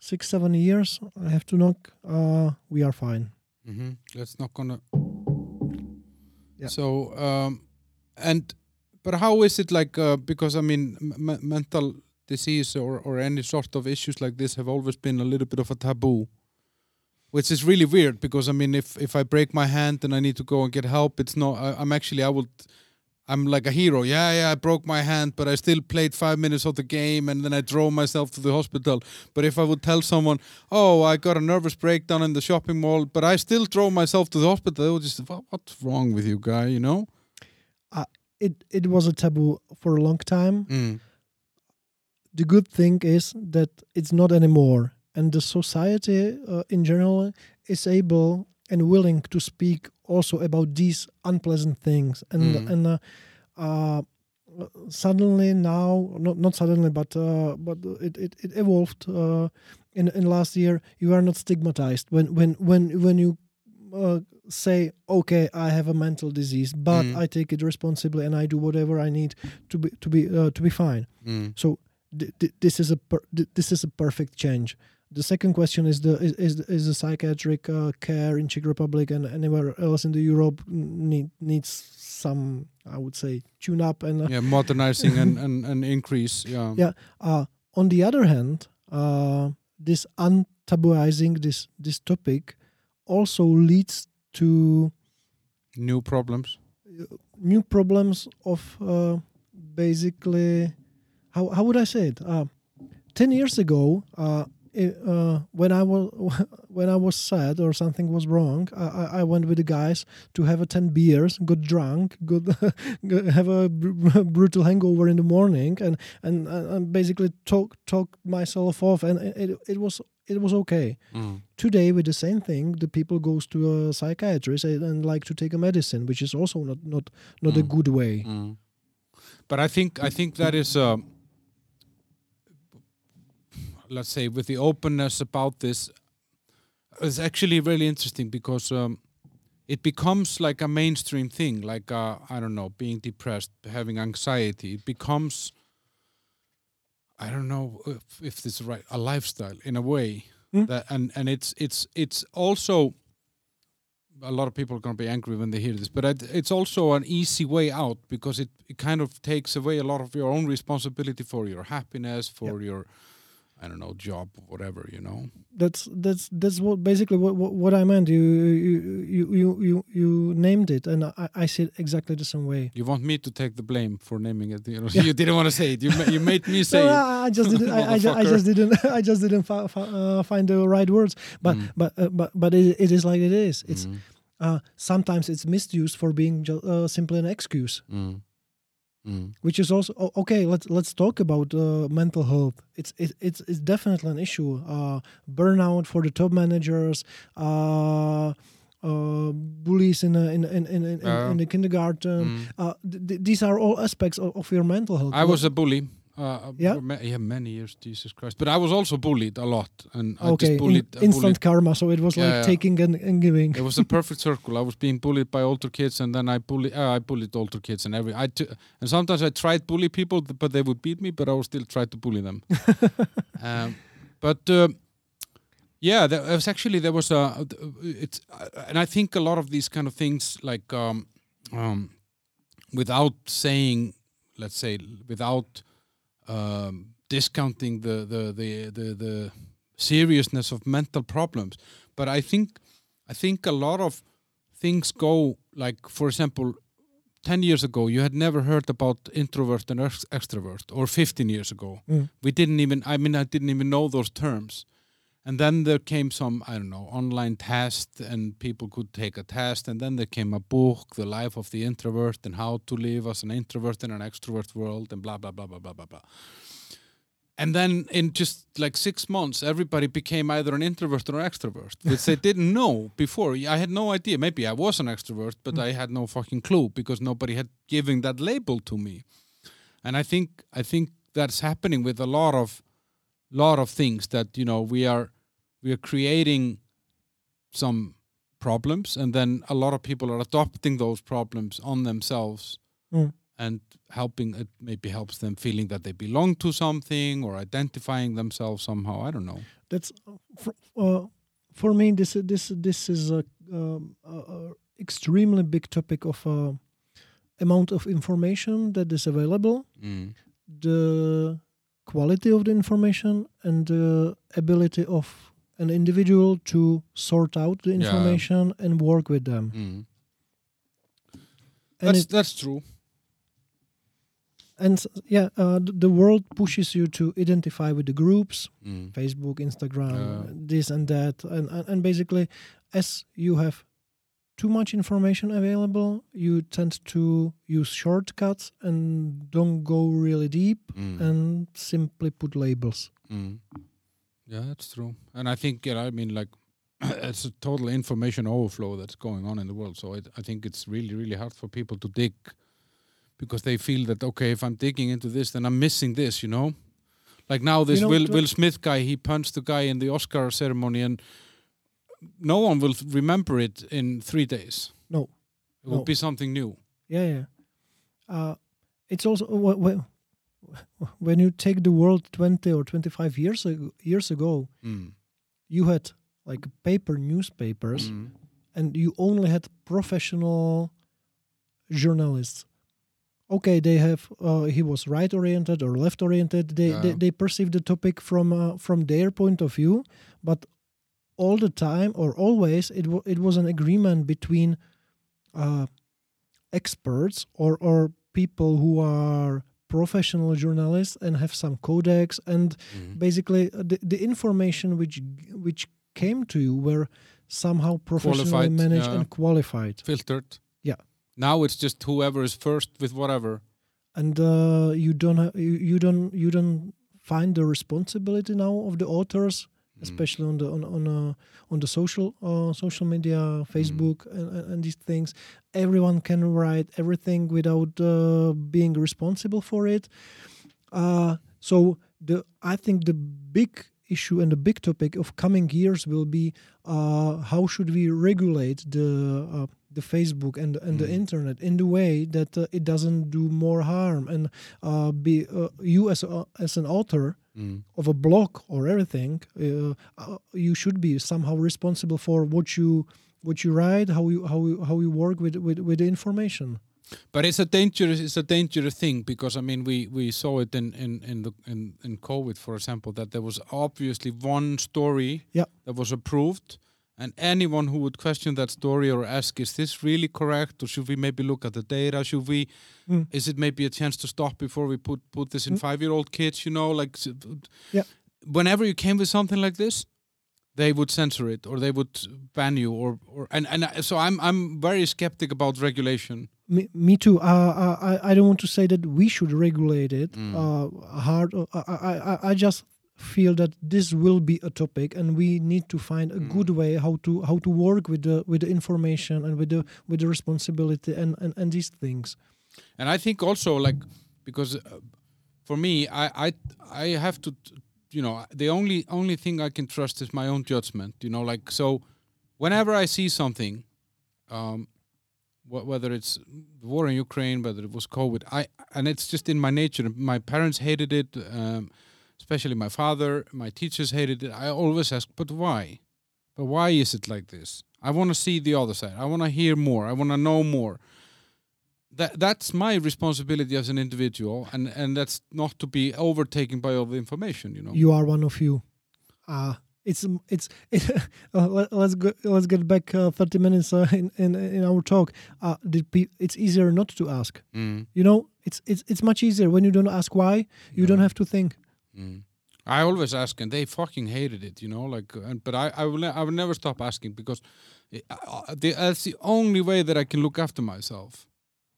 six seven years i have to knock uh we are fine hmm Let's not gonna. Yeah. So, um, and but how is it like? Uh, because I mean, mental disease or or any sort of issues like this have always been a little bit of a taboo, which is really weird. Because I mean, if if I break my hand and I need to go and get help, it's not. I, I'm actually I would. I'm like a hero. Yeah, yeah, I broke my hand, but I still played five minutes of the game and then I drove myself to the hospital. But if I would tell someone, oh, I got a nervous breakdown in the shopping mall, but I still drove myself to the hospital, they would just, what, what's wrong with you, guy, you know? it it was a taboo for a long time Mm. the good thing is that it's not anymore and the society uh, in general is able and willing to speak also about these unpleasant things and Mm. and uh, uh, suddenly now not not suddenly but uh, but it it, it evolved uh, in in last year you are not stigmatized when when when when you uh, say okay i have a mental disease but Mm. i take it responsibly and i do whatever i need to be to be uh, to be fine Mm. th- th- this is a per- th- this is a perfect change. The second question is the is is, is the psychiatric uh, care in Czech Republic and anywhere else in the Europe need, needs some I would say tune up and uh, Yeah, modernizing and, and, and increase. Yeah. [laughs] Yeah. uh, on the other hand, uh, this untabooizing this this topic also leads to New problems. new problems of uh, basically how how would I say it? Uh, Ten years ago, uh, uh, when I was [laughs] when I was sad or something was wrong, I, I- went with the guys to have a ten beers, got drunk, got [laughs] have a br- brutal hangover in the morning, and and, and basically talk talk myself off, and it, it was it was okay Mm. today with the same thing the people goes to a psychiatrist and, like to take a medicine which is also not not not a Mm. good way Mm. But I think I think that is uh, let's say with the openness about this is actually really interesting because um, it becomes like a mainstream thing like uh, I don't know being depressed having anxiety it becomes I don't know if, if this is right a lifestyle in a way Mm. that and and it's it's it's also a lot of people are going to be angry when they hear this, but it's also an easy way out because it, it kind of takes away a lot of your own responsibility for your happiness, for your, I don't know, job, whatever, you know. That's that's that's what basically what what, what I meant. You you you you you you named it, and I, I see it exactly the same way. You want me to take the blame for naming it? You, [laughs] know, you didn't want to say it. You you made me say No, it. I, I just didn't. I, I, just, I just [laughs] didn't. [laughs] I just didn't fi- fi- uh, find the right words. But Mm. but uh, but but it, it is like it is. It's Mm, uh, sometimes it's misused for being uh, simply an excuse, mm, mm, which is also okay. Let's let's talk about uh, mental health. It's it, it's it's definitely an issue. Uh, burnout for the top managers. Uh, uh, bullies in, a, in, in, in, in, in the kindergarten. mm. Uh, th- th- these are all aspects of, of your mental health. I was a bully. Uh, Yeah? ma- yeah, many years, Jesus Christ. But I was also bullied a lot, and I okay, just bullied. uh, instant bullied. karma. So it was Yeah, like yeah. taking and, and giving. It was a perfect circle. I was being bullied by older kids, and then I bully. Uh, I bullied older kids, and every. I t- and sometimes I tried to bully people, but they would beat me. But I would still try to bully them. [laughs] um, but uh, yeah, there was actually there was a. It's uh, and I think a lot of these kind of things, like um, um, without saying, let's say, without um, discounting the the, the the the seriousness of mental problems, but I think I think a lot of things go like, for example. 10 years ago you had never heard about introvert and ex- extrovert or 15 years ago Mm. we didn't even i mean i didn't even know those terms and then there came some i don't know online test and people could take a test and then there came a book the life of the introvert and how to live as an introvert in an extrovert world and blah blah blah blah blah blah blah. And then in just like six months everybody became either an introvert or an extrovert [laughs] which they didn't know before. I had no idea. Maybe i was an extrovert but mm. i had no fucking clue because nobody had given that label to me. And i think i think that's happening with a lot of lot of things that you know we are we are creating some problems and then a lot of people are adopting those problems on themselves Mm. and helping it maybe helps them feeling that they belong to something or identifying themselves somehow i don't know That's for, uh, for me. This this this is a, um, a, a extremely big topic of uh, amount of information that is available, mm. the quality of the information, and the ability of an individual to sort out the Yeah. information and work with them. Mm. That's it, that's true and yeah, uh, the world pushes you to identify with the groups, mm. Facebook, Instagram, Yeah. this and that, and and basically, as you have too much information available, you tend to use shortcuts and don't go really deep Mm. and simply put labels. Mm. Yeah, that's true. And I think, yeah, I mean, like, [clears throat] it's a total information overflow that's going on in the world. So it, I think it's really, really hard for people to dig because they feel that, okay, if I'm digging into this, then I'm missing this, you know? Like now, this know, Will, Will Smith guy, he punched the guy in the Oscar ceremony, and no one will remember it in three days. No. It will be something new. Yeah, yeah. Uh, it's also wh- wh- when you take the world twenty or twenty-five years ago, years ago, Mm. you had like paper newspapers. Mm. and you only had professional journalists. Okay, they have. Uh, he was right oriented or left oriented. They, they they perceive the topic from uh, from their point of view, but all the time or always it wa it was an agreement between uh, experts or or people who are professional journalists and have some codex and Mm. basically uh, the, the information which which came to you were somehow professionally Qualified, managed yeah. and qualified Filtered. Yeah. Now it's just whoever is first with whatever. and uh, you don't ha- you, you don't you don't find the responsibility now of the authors. Especially on the on on, uh, on the social uh, social media facebook and, and, and these things. Everyone can write everything without uh, being responsible for it. Uh, so the i think the big issue and the big topic of coming years will be uh, how should we regulate the uh, the Facebook and and the Mm. internet in the way that uh, it doesn't do more harm and uh, be uh, you as a, as an author Mm. of a blog or everything uh, uh, you should be somehow responsible for what you what you write, how you how you how you work with with with the information. But it's a dangerous it's a dangerous thing because I mean we we saw it in in in the in, in COVID for example that there was obviously one story Yeah. that was approved and anyone who would question that story or ask is this really correct or should we maybe look at the data should we Mm. is it maybe a chance to stop before we put put this in Mm. 5 year old kids you know like Yeah. whenever you came with something like this they would censor it or they would ban you or or and and so I'm I'm very skeptic about regulation Me, me too. Uh, uh, I I don't want to say that we should regulate it Mm. uh, hard. Uh, I I- I just feel that this will be a topic, and we need to find a Mm. good way how to how to work with the with the information and with the with the responsibility and and, and these things. And I think also like because uh, for me, I I I have to, you know, the only only thing I can trust is my own judgment. You know, like so, whenever I see something, um, wh- whether it's the war in Ukraine, whether it was COVID, I and it's just in my nature. My parents hated it, um, especially my father. My teachers hated it. I always ask, but why? But why is it like this? I want to see the other side. I want to hear more. I want to know more that that's my responsibility as an individual and and that's not to be overtaken by all the information you know You are one of you. Uh it's it's [laughs] uh, let, let's go let's get back uh, 30 minutes uh, in, in in our talk uh pe- it's easier not to ask mm, you know it's it's it's much easier when you don't ask why you don't have to think mm. i always ask and they fucking hated it you know like uh, and but i i will i will never stop asking because it, uh, the, that's the only way that i can look after myself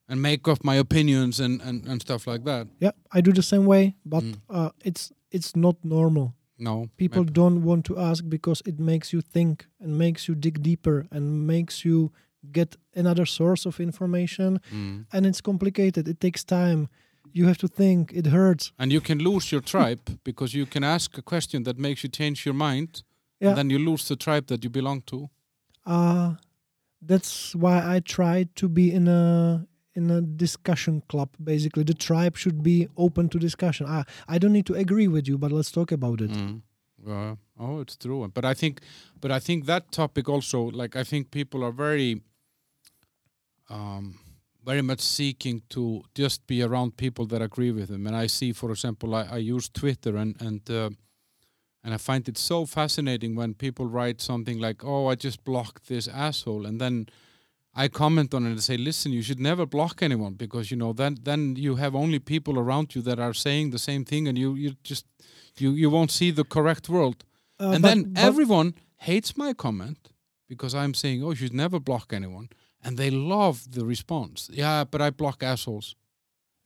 and make up my opinions and and, and stuff like that yeah i do the same way but Mm. uh it's it's not normal no people maybe- don't want to ask because it makes you think and makes you dig deeper and makes you get another source of information Mm. and it's complicated it takes time you have to think it hurts and you can lose your tribe because you can ask a question that makes you change your mind Yeah. and then you lose the tribe that you belong to uh that's why i try to be in a in a discussion club basically the tribe should be open to discussion i i don't need to agree with you but let's talk about it Mm. Uh, oh, it's true. But I think, but I think that topic also, like, I think people are very, um, very much seeking to just be around people that agree with them. And I see, for example, I, I use Twitter and and uh, and I find it so fascinating when people write something like, "Oh, I just blocked this asshole," and then. I comment on it and say, "Listen, you should never block anyone because you know then then you have only people around you that are saying the same thing, and you you just you you won't see the correct world. Uh, and but- then but- everyone hates my comment because I'm saying, oh, you should never block anyone, and they love the response. Yeah, but I block assholes,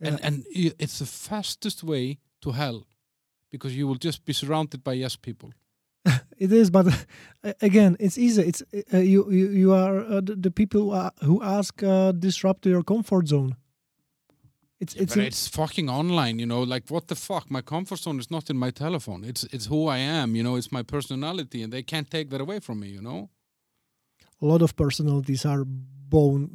and Yeah. and i- it's the fastest way to hell because you will just be surrounded by yes people. [laughs] it is but uh, again it's easy it's uh, you, you you are uh, the, the people who, are, who ask uh, disrupt your comfort zone it's it's, but it's fucking online, you know. Like what the fuck? My comfort zone is not in my telephone. It's it's who I am, you know. It's my personality, and they can't take that away from me, you know. a lot of personalities are bound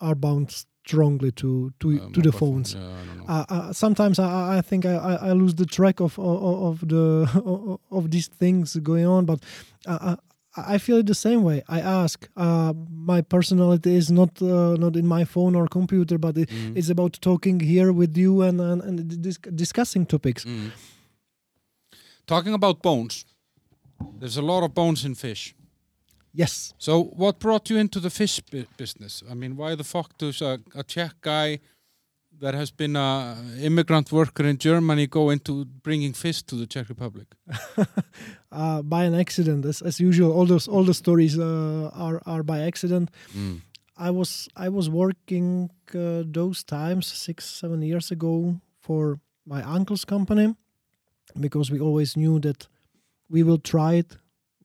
are bound strongly to to Uh, to the phones Yeah, I uh, uh, sometimes I, I- think I, I, lose the track of of, of the [laughs] of these things going on, but uh, I, I feel it the same way. I ask. Uh, my personality is not uh, not in my phone or computer, but it, Mm. it's about talking here with you and and, and dis- discussing topics. Mm. Talking about bones, there's a lot of bones in fish. Yes. So, what brought you into the fish bu- business? I mean, why the fuck does a, a Czech guy that has been an immigrant worker in Germany go into bringing fish to the Czech Republic? [laughs] uh, by an accident, as, as usual. All those all the stories uh, are are by accident. I was I was working uh, those times six seven years ago for my uncle's company because we always knew that we will try it.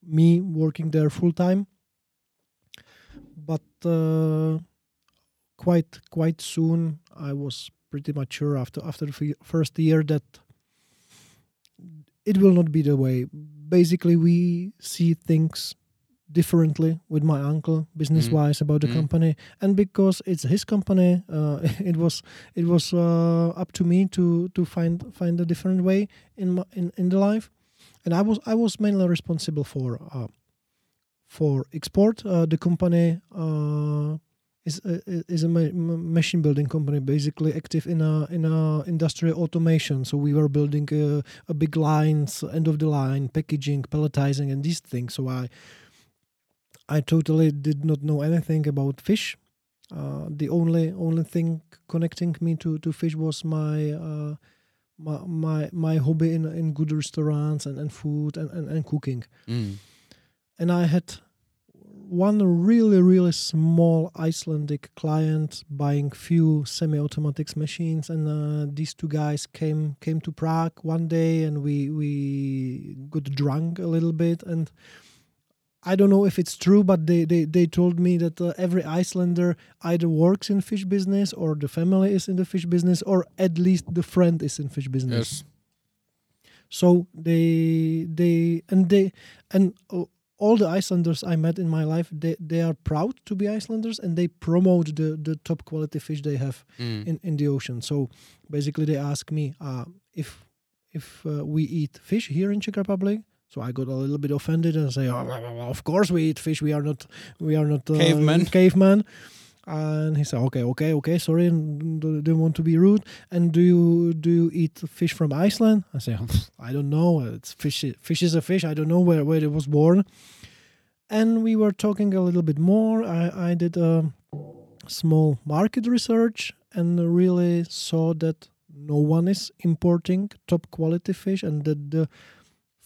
Me working there full time, but uh, quite quite soon I was pretty mature after after the fi- first year that it will not be the way. Basically, we see things differently with my uncle business wise about the Mm. company and because it's his company uh, [laughs] it was it was uh, up to me to to find find a different way in my, in in the life and i was i was mainly responsible for uh, for export. Uh, the company uh, is a, is a ma- ma- machine building company, basically active in a in a industrial automation. So we were building a, a big lines, end of the line, packaging, pelletizing, and these things. So I I totally did not know anything about fish. Uh, the only only thing connecting me to, to fish was my uh, my, my my hobby in in good restaurants and, and food and, and, and cooking. Mm. And I had one really really small Icelandic client buying few semi-automatics machines, and uh, these two guys came came to Prague one day, and we we got drunk a little bit and. I don't know if it's true, but they, they, they told me that uh, every Icelander either works in fish business or the family is in the fish business or at least the friend is in fish business. Yes. So they they and they and uh, all the Icelanders I met in my life they, they are proud to be Icelanders and they promote the, the top quality fish they have Mm. in, in the ocean. So basically they ask me uh, if if uh, we eat fish here in Czech Republic. So I got a little bit offended and say, oh, of course we eat fish. We are not we are not uh, Cavemen." [laughs] Cavemen. And he said, okay, okay, okay. Sorry, didn't want to be rude. And do you do you eat fish from Iceland? I say, I don't know. It's fish. Fish is a fish. I don't know where, where it was born. And we were talking a little bit more. I, I did a small market research and really saw that no one is importing top quality fish and that the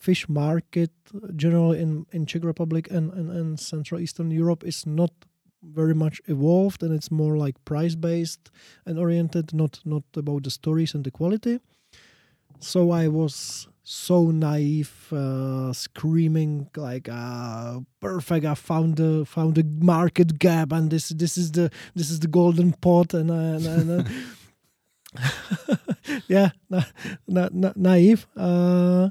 fish market generally in, in Czech Republic and, and, and Central Eastern Europe is not very much evolved and it's more like price based and oriented not not about the stories and the quality. So i was so naive uh, screaming like uh, perfect i found the found the market gap and this this is the this is the golden pot and, and, and uh, [laughs] yeah na, na, na, naive. Uh,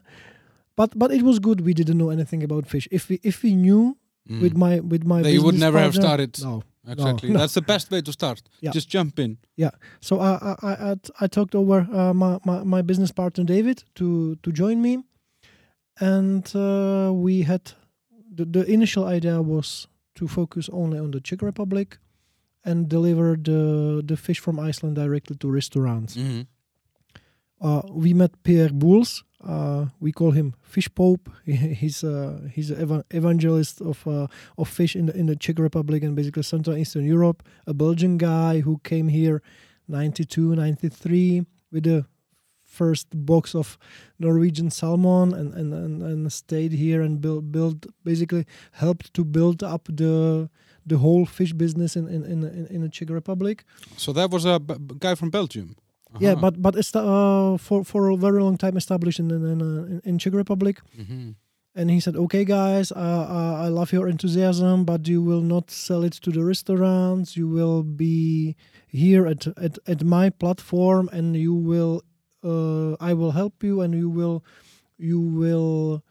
but but it was good we didn't know anything about fish if we if we knew Mm. with my with my you would never have started. no Exactly. no. That's the best way to start. Yeah. Just jump in. Yeah. So I I I, I talked over uh, my, my my business partner David to to join me, and uh, we had the the initial idea was to focus only on the Czech Republic, and deliver the the fish from Iceland directly to restaurants. Mhm. Uh, we met Pierre Bouls. Uh, we call him Fish Pope. [laughs] he's uh, he's an eva- evangelist of uh, of fish in the in the Czech Republic and basically Central and Eastern Europe. A Belgian guy who came here 92, 93 with the first box of Norwegian salmon and and, and, and stayed here and built build basically helped to build up the the whole fish business in in in, in, the Czech Republic. So that was a guy from Belgium. Yeah, Uh-huh. but but it's uh, for for a very long time established in in in, in- Czech Republic. Mhm. And he said, "Okay, guys, uh, uh, I love your enthusiasm, but you will not sell it to the restaurants. You will be here at at, at my platform, and you will, uh, I will help you, and you will, you will."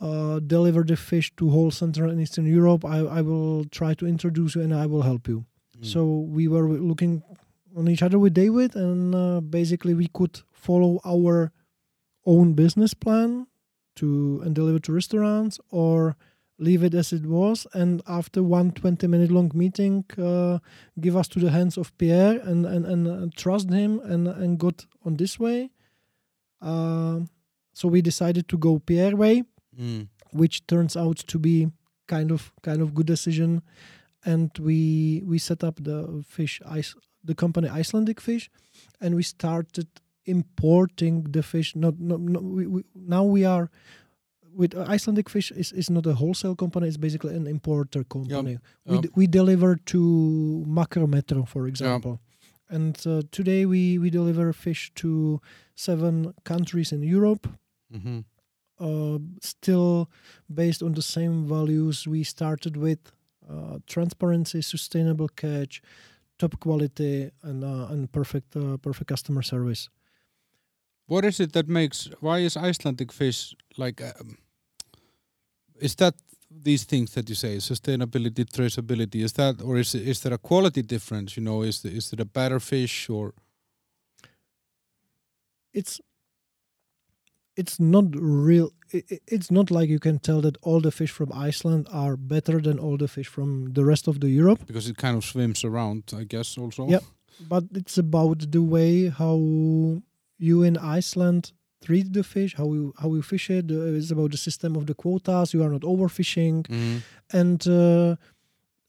Uh, deliver the fish to whole Central and Eastern Europe. I, I will try to introduce you and I will help you. Mm. So we were looking on each other with David, and uh, basically we could follow our own business plan to and deliver to restaurants, or leave it as it was. And after one 20 minute long meeting, uh, give us to the hands of Pierre and and, and uh, trust him and and got on this way. Uh, so we decided to go Pierre way Mm. which turns out to be kind of kind of good decision and we we set up the fish ice the company Icelandic fish and we started importing the fish. Not, not, not we, we, now we are with uh, Icelandic fish is, is not a wholesale company it's basically an importer company. We, Yep. d- we deliver to Macrometro for example. And uh, today we we deliver fish to seven countries in Europe. Mhm. uh, still based on the same values we started with uh, transparency sustainable catch top quality and uh, and perfect uh, perfect customer service What is it that makes? Why is Icelandic fish like? Um, is that these things that you say, sustainability, traceability? Is that, or is is there a quality difference? You know, is is it a better fish or? it's it's not real. i- i- It's not like you can tell that all the fish from Iceland are better than all the fish from the rest of the Europe. because it kind of swims around, I guess. Also. yeah But it's about the way how you in Iceland treat the fish, how you how you fish it. Uh, it's about the system of the quotas. You are not overfishing. Mhm. and uh,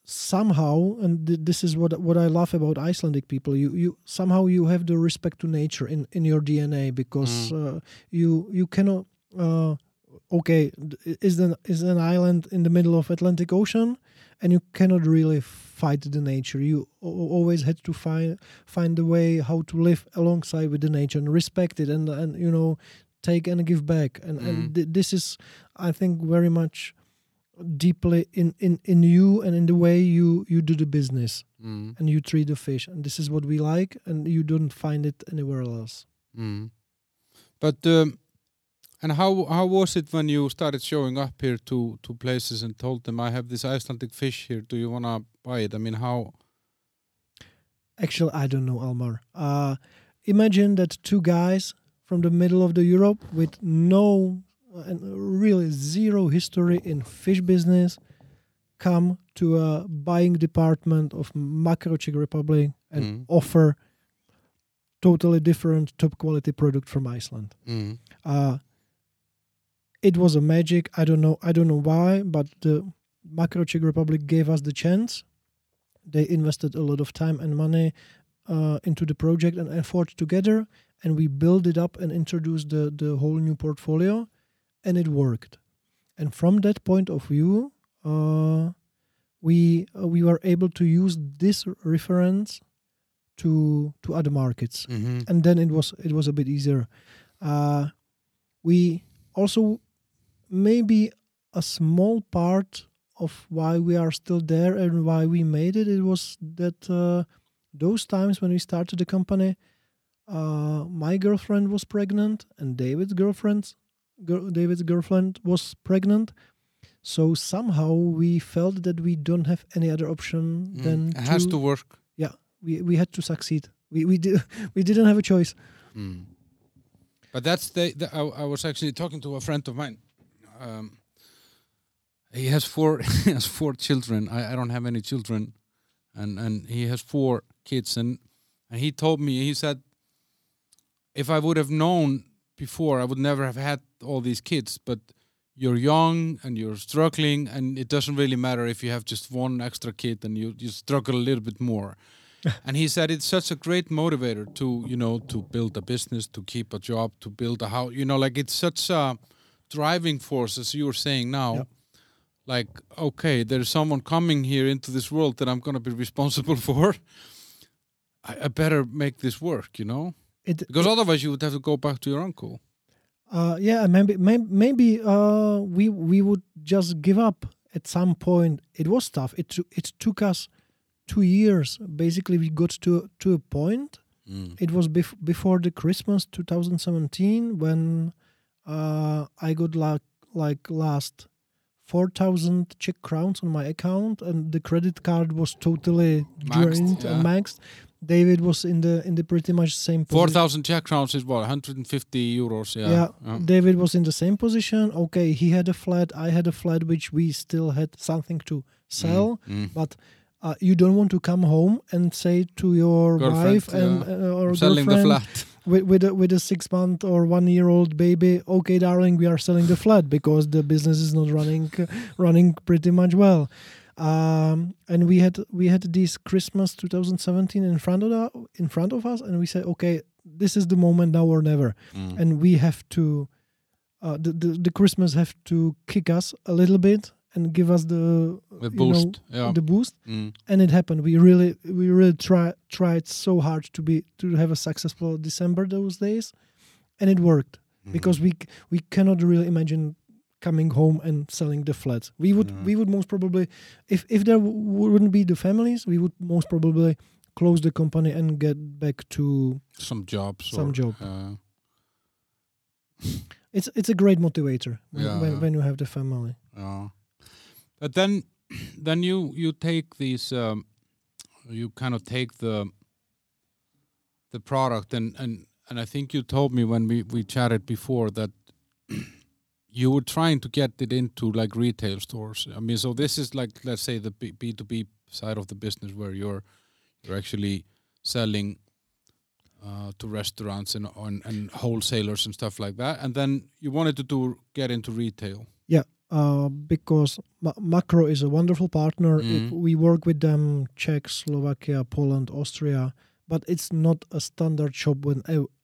somehow and th- this is what what I love about Icelandic people you you somehow you have the respect to nature in in your DNA because uh, you you cannot uh, okay is an is an island in the middle of Atlantic Ocean and you cannot really fight the nature. You a- always had to find find a way how to live alongside with the nature and respect it and and you know take and give back. And Mhm. and th- this is I think very much deeply in, in, in you and in the way you, you do the business Mm. and you treat the fish. And this is what we like, and you don't find it anywhere else. Mm. But um, and how how was it when you started showing up here to to places and told them I have this Icelandic fish here? Do you wanna buy it? I mean, how? Actually, I don't know, Almar. Uh, imagine that two guys from the middle of the Europe with no and really zero history in fish business come to a buying department of Makro Czech Republic and Mm. offer totally different top quality product from Iceland. Mm. uh, it was a magic. I don't know. I don't know why, but the Makro Czech Republic gave us the chance. They invested a lot of time and money uh, into the project and effort together, and we built it up and introduced the the whole new portfolio, and it worked. And from that point of view, uh, we uh, we were able to use this reference to to other markets hmm and then it was it was a bit easier. Uh, we also maybe a small part of why we are still there and why we made it. It was that uh, those times when we started the company, uh, my girlfriend was pregnant and David's girlfriend, girl, David's girlfriend was pregnant. So somehow we felt that we don't have any other option than Mm. it has to work. Yeah, we we had to succeed. We we did [laughs] we didn't have a choice. Mm. But that's the, the I, I was actually talking to a friend of mine. Um, he has four [laughs] he has four children. I, I don't have any children, and and he has four kids. And and he told me he said, if I would have known before, I would never have had all these kids. But you're young and you're struggling, and it doesn't really matter if you have just one extra kid and you you struggle a little bit more [laughs] and he said it's such a great motivator to you know to build a business to keep a job to build a house you know like it's such a driving force as you were saying now Yep. like okay there's someone coming here into this world that i'm going to be responsible [laughs] for I, I better make this work you know It because otherwise you would have to go back to your uncle uh, yeah maybe maybe, maybe uh, we we would just give up at some point. It was tough. It took it took us two years. Basically, we got to to a point. It was bef- before the Christmas 2017 when uh, I got like like last 4,000 Czech crowns on my account, and the credit card was totally Maxed, drained yeah. and maxed. David was in the in the pretty much same position. 4000 czech crowns is what 150 euros yeah, Yeah, Yeah. David was in the same position. Okay, he had a flat, I had a flat, which we still had something to sell. Mm. But uh, you don't want to come home and say to your Girlfriend, wife and yeah. uh, or selling the girlfriend flat with with a, with a six month or one year old baby. Okay, darling, we are selling the flat because the business is not running running pretty much well. Um, and we had we had this Christmas 2017 in front of the, in front of us, and we said, okay, this is the moment now or never Mm. and we have to uh, the, the the Christmas have to kick us a little bit and give us the the you know, boost yeah the boost Mm. and it happened we really we really try tried so hard to be to have a successful December those days and it worked Mm. because we we cannot really imagine coming home and selling the flats we would Yeah. we would most probably if if there w- wouldn't be the families we would most probably close the company and get back to some jobs Some or, job. uh, [laughs] it's it's a great motivator when, Yeah, when, yeah. when you have the family Yeah. But then [clears throat] then you you take these um you kind of take the the product and and and I think you told me when we we chatted before that [clears throat] you were trying to get it into like retail stores. I mean, so this is like let's say the B two B side of the business where you're you're actually selling uh, to restaurants and, and and wholesalers and stuff like that, and then you wanted to do get into retail. Yeah, uh, because Ma- Makro is a wonderful partner. Mhm. we work with them Czech, Slovakia, Poland, Austria, but it's not a standard shop when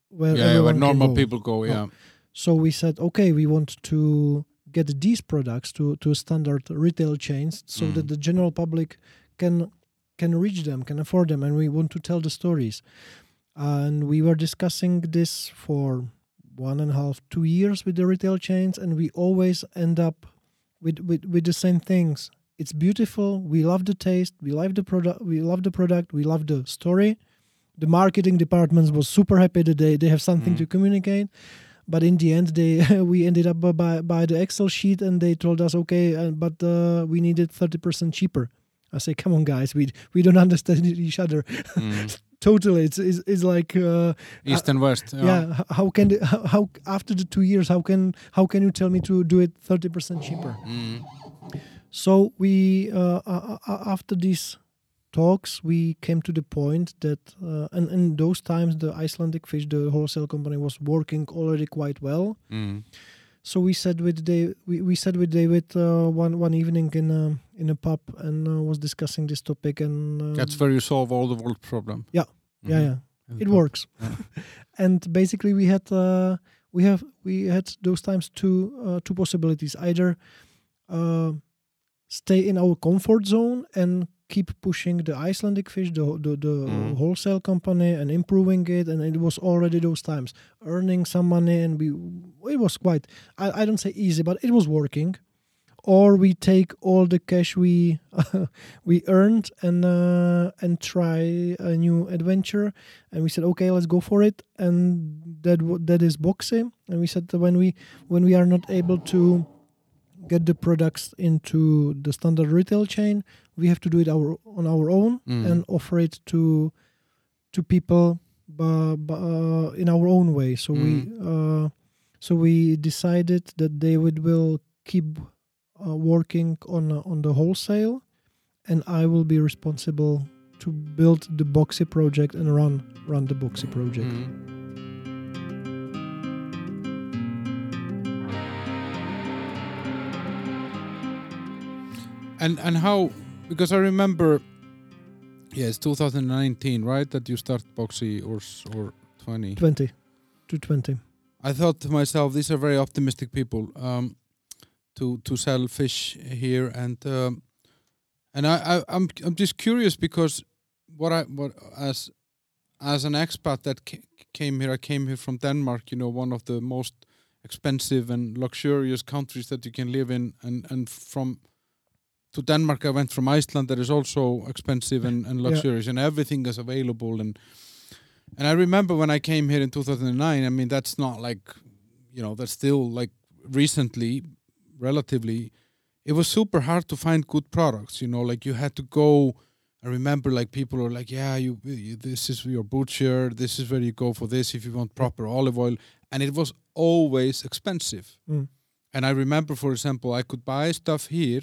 where yeah, everyone where normal go. people go. Yeah. So we said, okay, we want to get these products to to standard retail chains so Mm. that the general public can can reach them, can afford them, and we want to tell the stories. And we were discussing this for one and a half, two years with the retail chains, and we always end up with with, with the same things. It's beautiful. We love the taste. We love the product. We love the product. We love the story. The marketing departments was super happy that they, they have something Mm. to communicate but in the end they [laughs] we ended up by by the excel sheet and they told us okay uh, but uh, we needed 30% cheaper i say come on guys we we don't [laughs] understand each other Mm. [laughs] totally it's it's, it's like uh, East and West. yeah, h- how can the, how, how after the two years how can how can you tell me to do it 30% cheaper Mm. so we uh, uh, uh, after these talks we came to the point that uh, and in those times the icelandic fish the wholesale company was working already quite well Mm. so we said with Dave. We, we sat with David uh, one one evening in a in a pub and uh, was discussing this topic. And uh, That's where you solve all the world problem. Yeah. yeah, Mhm. yeah, In it pub. works. [laughs] Yeah. [laughs] and basically, we had uh, we have we had those times two uh, two possibilities: either uh, stay in our comfort zone and keep pushing the Icelandic fish, the the, the Mhm. wholesale company, and improving it. And it was already those times earning some money, and we it was quite I, I don't say easy, but it was working. Or we take all the cash we [laughs] we earned and uh, and try a new adventure. And we said, okay, let's go for it. And that that is boxing. And we said that when we when we are not able to get the products into the standard retail chain, we have to do it our on our own Mm. and offer it to to people bu- uh, in our own way. So we uh, so we decided that David will keep uh, working on uh, on the wholesale, and I will be responsible to build the Boxxi project and run run the Boxxi project. Mm. And and how because I remember yeah it's 2019 right that you start Boxxi or or 20 Twenty to twenty. I thought to myself these are very optimistic people um, to to sell fish here and um, and I, I I'm I'm just curious because what I what as as an expat that ca- came here I came here from Denmark you know one of the most expensive and luxurious countries that you can live in and and from to Denmark I went from Iceland that is also expensive and, and Yeah. luxurious and everything is available and and I remember when I came here in 2009 I mean that's not like you know that's still like recently relatively it was super hard to find good products you know like you had to go I remember like people were like yeah you, you this is your butcher this is where you go for this if you want proper olive oil and it was always expensive Mm. and I remember for example I could buy stuff here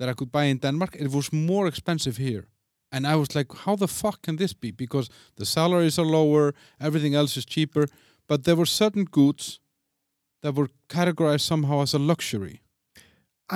that I could buy in Denmark it was more expensive here and I was like how the fuck can this be because the salaries are lower everything else is cheaper but there were certain goods that were categorized somehow as a luxury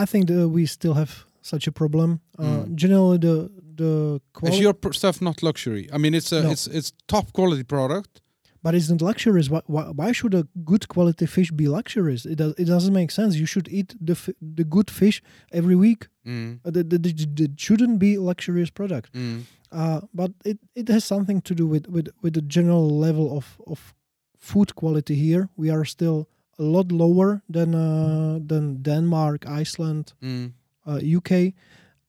I think that we still have such a problem. Uh, Mm. Generally, the the Is your stuff not luxury? I mean, it's a No. it's it's top quality product. but it's not luxurious. Why, why, why should a good quality fish be luxurious? It does. It doesn't make sense. You should eat the f- the good fish every week. Mm. Uh, shouldn't be luxurious product. Mm. Uh, but it, it has something to do with, with, with the general level of, of food quality here. We are still a lot lower than uh, than Denmark, Iceland, Mm. uh, UK,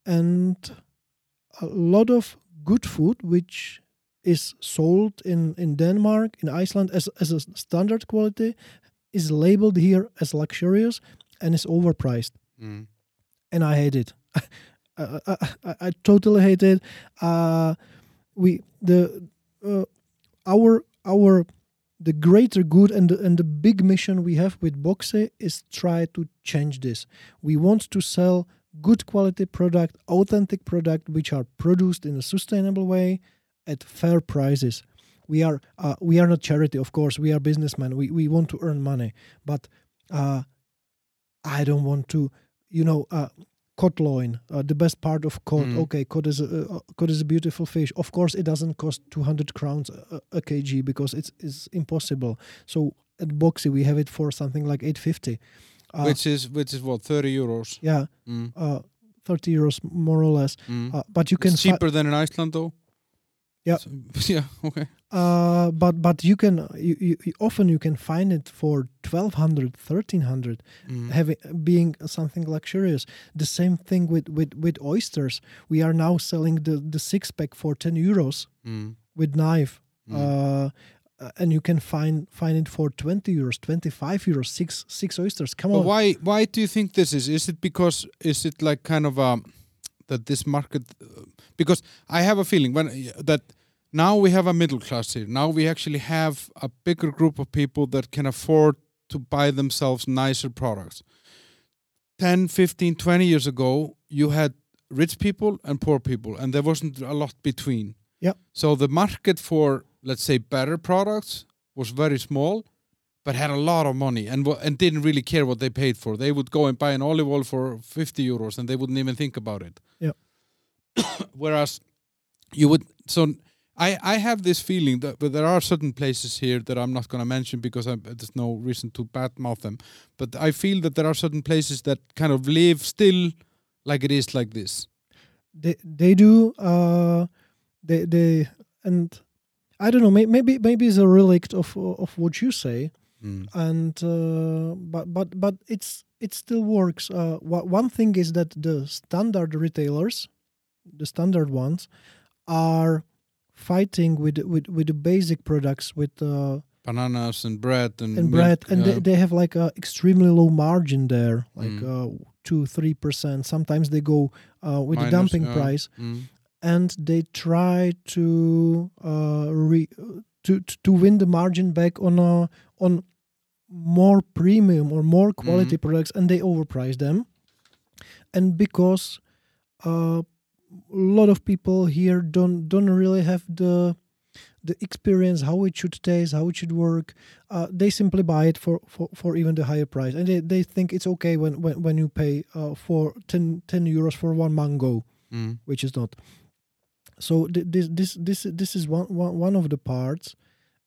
and a lot of good food which is sold in, in Denmark, in Iceland as, as a standard quality, is labeled here as luxurious and is overpriced Mm. And I hate it. [laughs] I, I, I, I totally hate it. Uh, we the uh, our our the greater good and the, and the big mission we have with Boxxi is try to change this. We want to sell good quality product, authentic product, which are produced in a sustainable way at fair prices. We are uh, we are not charity, of course. We are businessmen. We we want to earn money, but uh, I don't want to, you know. Uh, cod loin, uh, the best part of cod. Mm. Okay, cod is a uh, cod is a beautiful fish. Of course, it doesn't cost two hundred crowns a, a kg because it's it's impossible. So at Boxxi we have it for something like eight fifty. Uh, which is which is what 30 euros. yeah, Mm. uh, thirty euros more or less. Mm. Uh, but you can it's cheaper than in Iceland though. Yeah. So- [laughs] yeah. Okay. uh, but but you can you, you, often you can find it for 1200 1300 Mm. having being something luxurious the same thing with with with oysters we are now selling the the six pack for 10 euros Mm. with knife Mm. uh, uh, and you can find find it for 20 euros 25 euros six six oysters come But on why why do you think this is? Is it because is it like kind of a that this market uh, because I have a feeling when that now we have a middle class here. Now we actually have a bigger group of people that can afford to buy themselves nicer products. 10, 15, 20 years ago, you had rich people and poor people and there wasn't a lot between. Yeah. So the market for let's say better products was very small but had a lot of money and and didn't really care what they paid for. They would go and buy an olive oil for 50 euros and they wouldn't even think about it. Yeah. [coughs] Whereas you would so I I have this feeling that but there are certain places here that I'm not going to mention because I, there's no reason to badmouth them. But I feel that there are certain places that kind of live still like it is like this. they they do uh they they and i don't know may, maybe maybe it's a relic of of what you say and uh, but but but it's it still works. Uh, one thing is that the standard retailers, the standard ones, are fighting with with with the basic products with uh, Bananas and bread and, and milk, bread, and yeah. they, they have like a extremely low margin there, like Mm. uh, two three percent. Sometimes they go uh, with the dumping yeah. price, Mm. and they try to uh, re, to to win the margin back on a on more premium or more quality products, and they overprice them. And because uh, lot of people here don't don't really have the the experience how it should taste, how it should work, uh, they simply buy it for, for, for even the higher price, and they, they think it's okay when when, when you pay uh, for 10, 10 euros for one mango Mm. which is not. So th- this this this this is one one, one of the parts,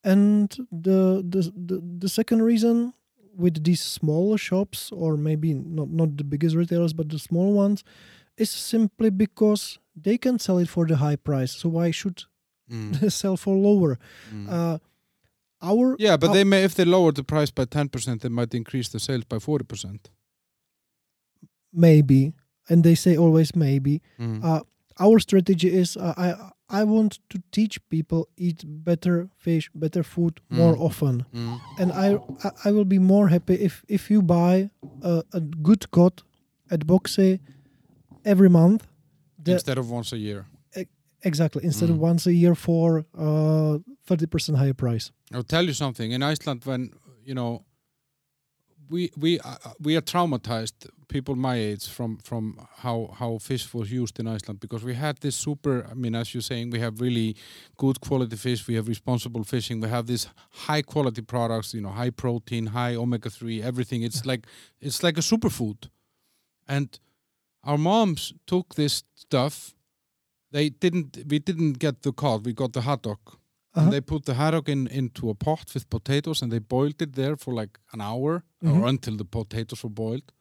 and the, the the the second reason with these smaller shops or maybe not not the biggest retailers but the small ones is simply because they can sell it for the high price. So why should Mm. [laughs] sell for lower? Mm. Uh, our yeah, but our- they may if they lower the price by 10%, they might increase the sales by 40%. maybe, and they say always maybe. Mm. Uh, our strategy is uh, I I want to teach people eat better fish, better food more Mm. often, Mm. and I I- I will be more happy if if you buy a, a good cod at Boxxi every month. The, Instead of once a year. exactly instead of Mm. once a year for uh, thirty percent higher price. I'll tell you something. In Iceland, when you know, we we uh, we are traumatized. People my age from from how how fish was used in Iceland because we had this super. I mean, as you're saying, we have really good quality fish. We have responsible fishing. We have these high quality products. You know, high protein, high omega three, everything. It's [laughs] like it's like a superfood, and our moms took this stuff. They didn't. We didn't get the cod. We got the hot dog Uh-huh. and they put the haddock in into a pot with potatoes and they boiled it there for like an hour Mhm. or until the potatoes were boiled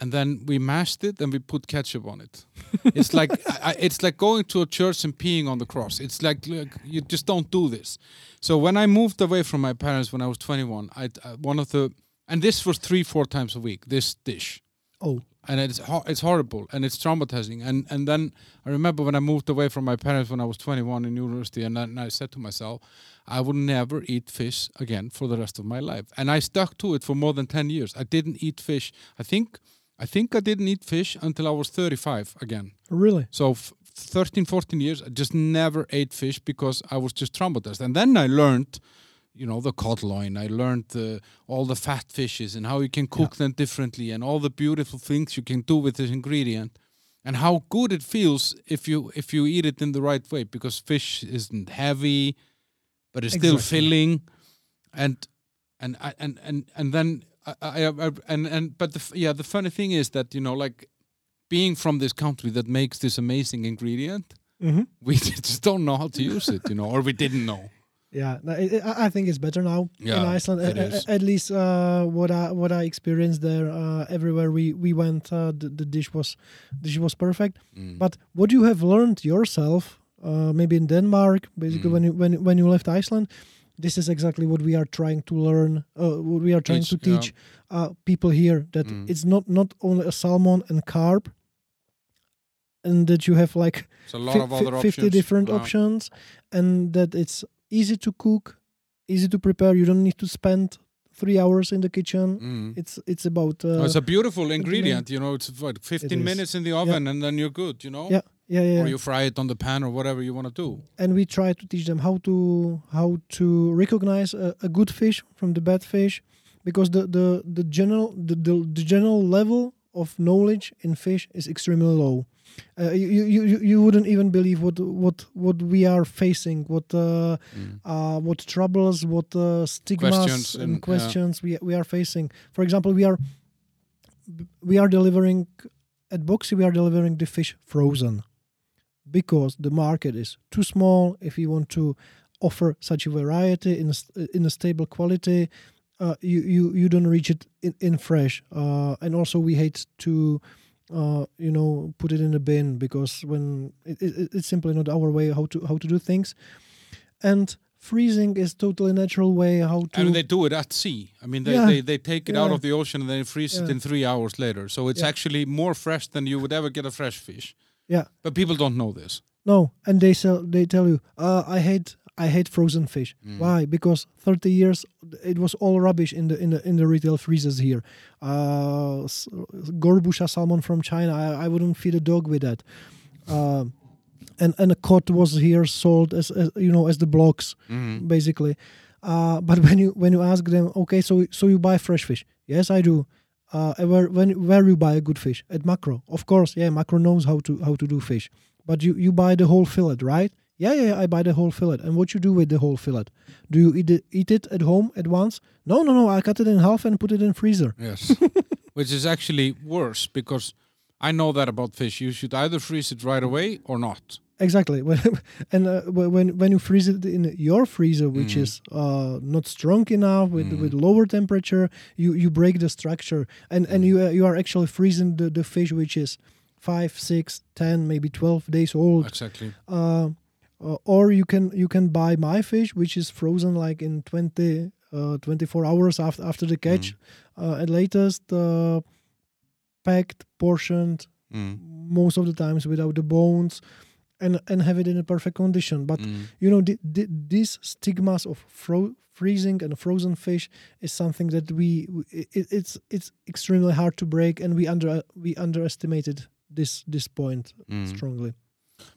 and then we mashed it and we put ketchup on it [laughs] it's like I, I- it's like going to a church and peeing on the cross it's like, look, you just don't do this so when i moved away from my parents when i was 21 i uh, one of the and this was three four times a week this dish Oh, and it's ho- it's horrible and it's traumatizing. And and then I remember when I moved away from my parents when I was 21 in university and then I said to myself I would never eat fish again for the rest of my life. And I stuck to it for more than 10 years. I didn't eat fish. I think I think I didn't eat fish until I was 35 again. Really? so f- 13 14 years I just never ate fish because I was just traumatized. And then I learned you know the cod loin. I learned the, all the fat fishes and how you can cook them differently and all the beautiful things you can do with this ingredient and how good it feels if you if you eat it in the right way because fish isn't heavy but it's still filling and and I- and and and then I, I, I and and but the yeah the funny thing is that you know like being from this country that makes this amazing ingredient Mhm. we [laughs] just don't know how to use it you know or we didn't know Yeah, I- think it's better now in Iceland. it A- a- is. At least uh, what I what I experienced there, uh, everywhere we we went, uh, the, the dish was dish was perfect. Mm. But what you have learned yourself, uh, maybe in Denmark, basically Mm. when you when when you left Iceland, this is exactly what we are trying to learn. Uh, what we are trying Teach, to teach uh, people here that Mm. it's not not only a salmon and carp, and that you have like fi- of other 50 options. different Yeah. options and that it's easy to cook easy to prepare you don't need to spend three hours in the kitchen Mm. it's it's about uh, Oh, it's a beautiful ingredient, you know. It's what 15 is. minutes in the oven and then you're good, you know. Yeah, yeah yeah Or you fry it on the pan or whatever you want to do. and we try to teach them how to how to recognize a, a good fish from the bad fish because the the the general the, the, the general level of knowledge in fish is extremely low uh, you, you you wouldn't even believe what what what we are facing what uh, Mm. uh, what troubles, what uh, stigmas Questions and, and- yeah. questions we we are facing. For example, we are we are delivering at Boxxi. We are delivering the fish frozen because the market is too small. If you want to offer such a variety in a, in a stable quality, uh, you, you you don't reach it in, in fresh. Uh, and also, we hate to. Uh, you know, put it in a bin because when it, it, it's simply not our way how to how to do things and freezing is totally natural way how to And they do it at sea. I mean, they, Yeah. they, they take it out of the ocean and then freeze it in three hours later. So it's Yeah. actually more fresh than you would ever get a fresh fish. Yeah. But people don't know this. no and they sell they tell you uh, i hate i hate frozen fish Mm. why because 30 years it was all rubbish in the in the in the retail freezers here uh gorbusha salmon from china i, I wouldn't feed a dog with that uh, and and a cod was here sold as, as you know as the blocks Mm. basically. Uh, [laughs] but when you when you ask them, okay, so so you buy fresh fish? Yes, I do. Uh, where when where you buy a good fish at Makro? Of course, yeah, Makro knows how to how to do fish. But you you buy the whole fillet, right? Yeah, yeah, I buy the whole fillet. And what you do with the whole fillet? Do you eat it, eat it at home at once? No, no, no. I cut it in half and put it in freezer. Yes. [laughs] Which is actually worse because I know that about fish. You should either freeze it right away or not. Exactly. [laughs] And uh, when when you freeze it in your freezer, which Mm. is uh, not strong enough with Mm. with lower temperature, you you break the structure, and and you uh, you are actually freezing the the fish, which is five, six, ten, maybe twelve days old. Exactly. Uh, or you can you can buy my fish, which is frozen like in 20, uh, 24 hours after after the catch, uh, at latest, uh, packed, portioned, Mm. most of the times without the bones and and have it in a perfect condition but Mm. you know the, the, these stigmas of fro- freezing and frozen fish is something that we it, it's it's extremely hard to break and we under we underestimated this this point Mm. strongly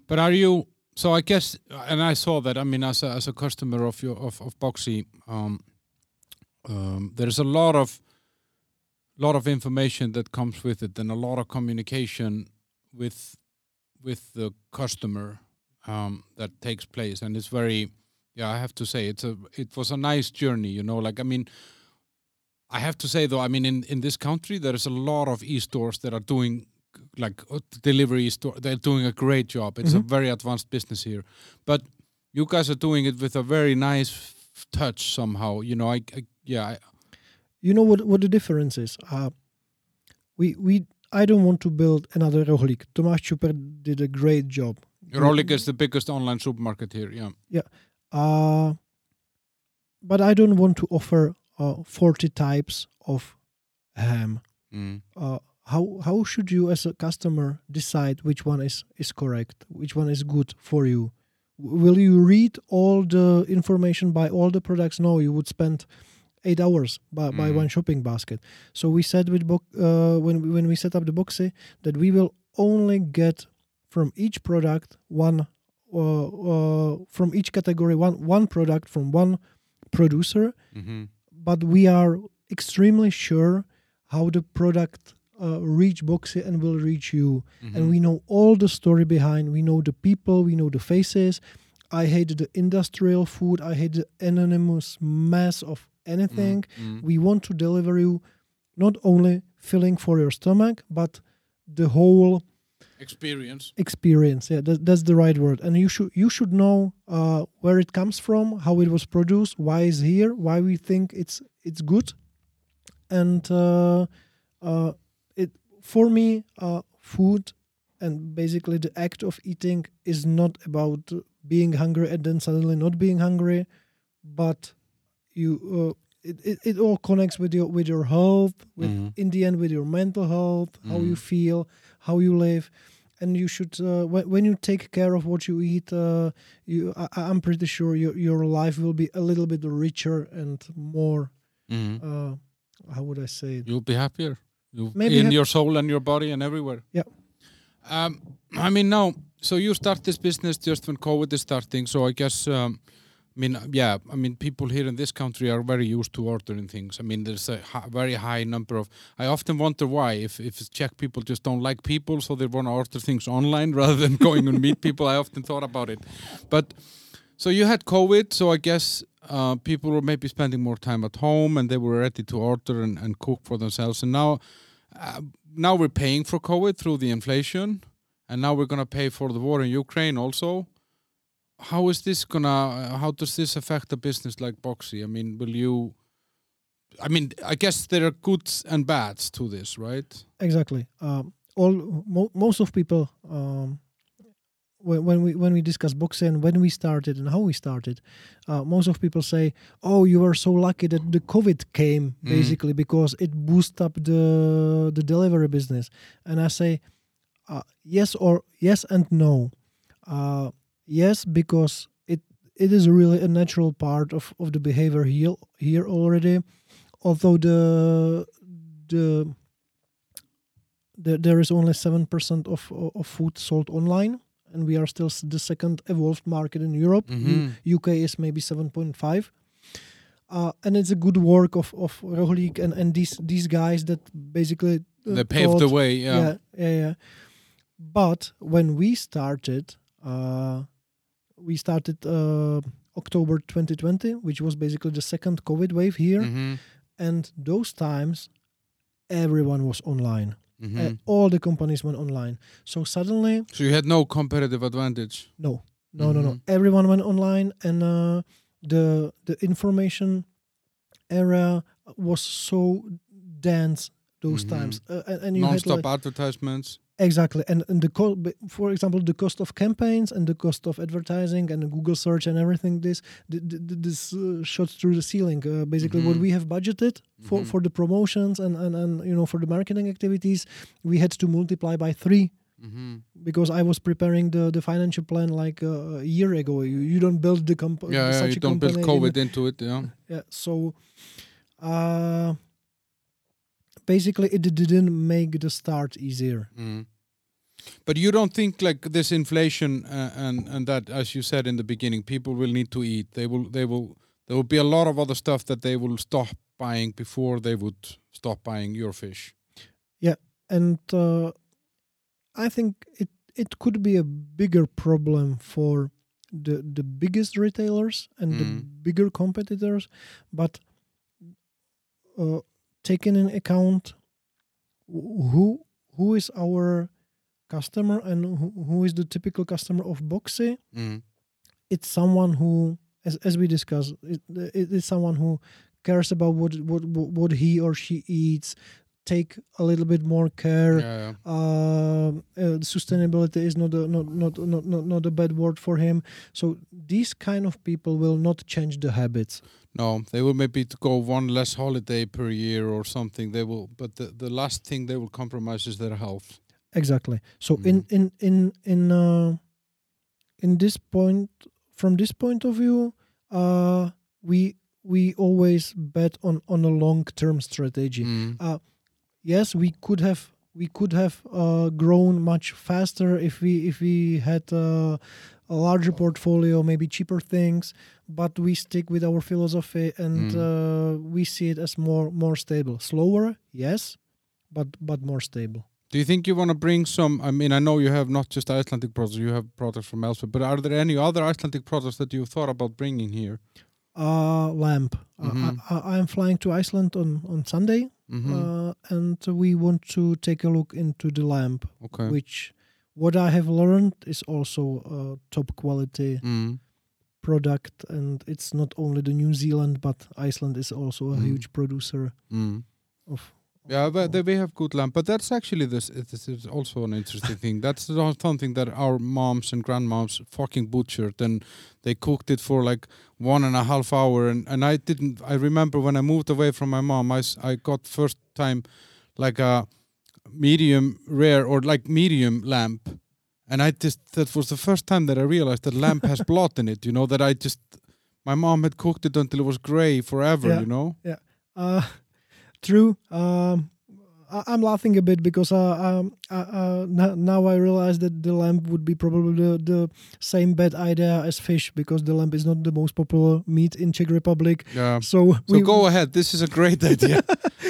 But are you? So I guess, and I saw that. I mean, as a as a customer of your of of Boxxi, um, um, there's a lot of lot of information that comes with it, and a lot of communication with with the customer um, that takes place, and it's very. Yeah, I have to say it's a it was a nice journey. You know, like I mean, I have to say though, I mean, in in this country, there is a lot of e-stores that are doing like uh, delivery store. They're doing a great job. It's a Mhm. very advanced business here, but you guys are doing it with a very nice touch somehow. You know, I, I yeah, I, you know what what the difference is uh we we i don't want to build another rohlik Tomáš Čupr did a great job Rohlik is the biggest online supermarket here. Yeah. Yeah, uh, but I don't want to offer uh, 40 types of ham. mm. Uh, how how should you as a customer decide which one is, is correct, which one is good for you? Will you read all the information by all the products? No, you would spend eight hours by, by Mhm. one shopping basket. So we said with bo- uh, when we, when we set up the Boxxi that we will only get from each product one uh, uh, from each category one one product from one producer, Mm-hmm. but we are extremely sure how the product uh, reach Boxxi and will reach you. Mm-hmm. And we know all the story behind. We know the people. We know the faces. I hate the industrial food. I hate the anonymous mess of anything. Mm-hmm. We want to deliver you not only filling for your stomach, but the whole experience. experience. Yeah, that, that's the right word. And you should you should know uh, where it comes from, how it was produced, why it's here, why we think it's it's good, and uh, uh, for me, uh, food and basically the act of eating is not about being hungry and then suddenly not being hungry, but you. Uh, it, it, it all connects with your with your health with Mhm. in the end with your mental health how you Mhm. feel how you live and you should uh, when, when you take care of what you eat uh, you I, i'm pretty sure your, your life will be a little bit richer and more Mm-hmm. uh, how would i say it You'll be happier. You in hap- your soul and your body and everywhere. Yeah. Um, I mean, now, so you start this business just when COVID is starting. So I guess, um, I mean, yeah, I mean, people here in this country are very used to ordering things. I mean, there's a very high number of. I often wonder why, if if Czech people just don't like people, so they want to order things online [laughs] rather than going and meet people. I often thought about it, but. So you had COVID, so I guess uh, people were maybe spending more time at home and they were ready to order and, and cook for themselves. And now, uh, now we're paying for COVID through the inflation, and now we're gonna pay for the war in Ukraine also. How is this gonna? Uh, how does this affect a business like Boxxi? I mean, will you? I mean, I guess there are goods and bads to this, right? exactly um, all mo- most of people um, when, when we when we discuss boxing and when we started and how we started uh, most of people say oh you were so lucky that the covid came Mm. basically because it boosted up the the delivery business. And i say uh, yes or yes and no. Uh, yes because it it is really a natural part of, of the behavior here here already. Although the the there, there is only 7% of, of food sold online and we are still the second evolved market in europe Mhm. uk is maybe 7.5 uh, and it's a good work of of Rohlik and, and these these guys that basically uh, they paved the way. Yeah. yeah, yeah, yeah. But when we started, uh, we started uh, October 2020, which was basically the second COVID wave here, Mhm. and those times, everyone was online. Mhm. Uh, all the companies went online. So suddenly, so you had no competitive advantage. no, no, no, no. Mhm. Everyone went online, and uh, the the information era was so dense those Mhm. times, uh, and, and you had Non-stop like, advertisements. Exactly, and and the co- for example, the cost of campaigns and the cost of advertising and Google search and everything this th- th- th- this uh, shot through the ceiling. Uh, basically, what Mhm. we have budgeted for Mhm. for the promotions and, and and you know for the marketing activities, we had to multiply by three hmm because I was preparing the the financial plan like uh, a year ago. You you don't build the company. Yeah, yeah, you a don't build company in- COVID into it. Yeah. yeah so uh basically it didn't make the start easier Mm. But you don't think like this inflation uh, and and that, as you said in the beginning, people will need to eat. They will. They will. There will be a lot of other stuff that they will stop buying before they would stop buying your fish. Yeah, and uh, I think it it could be a bigger problem for the the biggest retailers and the Mm. bigger competitors, but uh, taking in account who who is our customer and who, who is the typical customer of Boxxi, Mm. it's someone who, as as we discussed, it, it is someone who cares about what what what he or she eats, take a little bit more care. Yeah, yeah. Um, uh, sustainability is not a not, not not not not a bad word for him. So these kind of people will not change the habits. No, they will maybe go one less holiday per year or something. They will, but the, the last thing they will compromise is their health. Exactly. So in in in in uh, in this point, from this point of view, uh, we we always bet on on a long term strategy. Mm. yes we could have we could have uh, grown much faster if we if we had uh, a larger portfolio, maybe cheaper things, but we stick with our philosophy and Mm. uh, we see it as more more stable. Slower, yes, but but more stable. Do you think you want to bring some? I mean, I know you have not just Icelandic products; you have products from elsewhere. But are there any other Icelandic products that you've thought about bringing here? Uh, lamp. Mhm. Uh, I, I'm flying to Iceland on on Sunday, hmm uh, and we want to take a look into the lamp, okay. which what I have learned is also a top quality Mm. product, and it's not only the New Zealand, but Iceland is also a Mhm. huge producer Mm. of. Yeah, but they, we have good lamp. But that's actually this. This is also an interesting thing. That's something that our moms and grandmoms fucking butchered, and they cooked it for like one and a half hour. And, and I didn't. I remember when I moved away from my mom, I I got first time like a medium rare or like medium lamp, and I just that was the first time that I realized that lamp has [laughs] blood in it. You know that I just my mom had cooked it until it was gray forever. Yeah. You know. Yeah. Uh, true. Um, I'm laughing a bit because uh, um, uh, uh, now I realize that the lamp would be probably the, the same bad idea as fish because the lamp is not the most popular meat in Czech Republic. Yeah. So So we go ahead. This is a great [laughs] idea.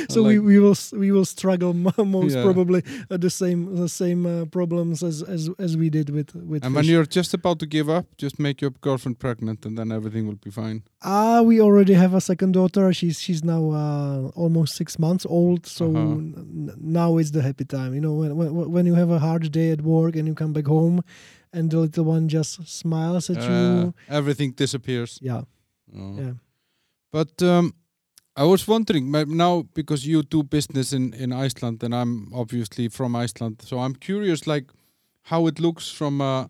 so I we, we will we will struggle [laughs] most Yeah. probably uh, the same the same uh, problems as, as as we did with with and when you're just about to give up, just make your girlfriend pregnant, and then everything will be fine. Ah, we already have a second daughter. She's she's now uh, almost six months old. So Uh-huh. Now is the happy time. You know, when, when when you have a hard day at work and you come back home, and the little one just smiles at Uh, you. everything disappears. Yeah, Oh. yeah. But um, I was wondering now because you do business in in Iceland, and I'm obviously from Iceland, so I'm curious, like how it looks from a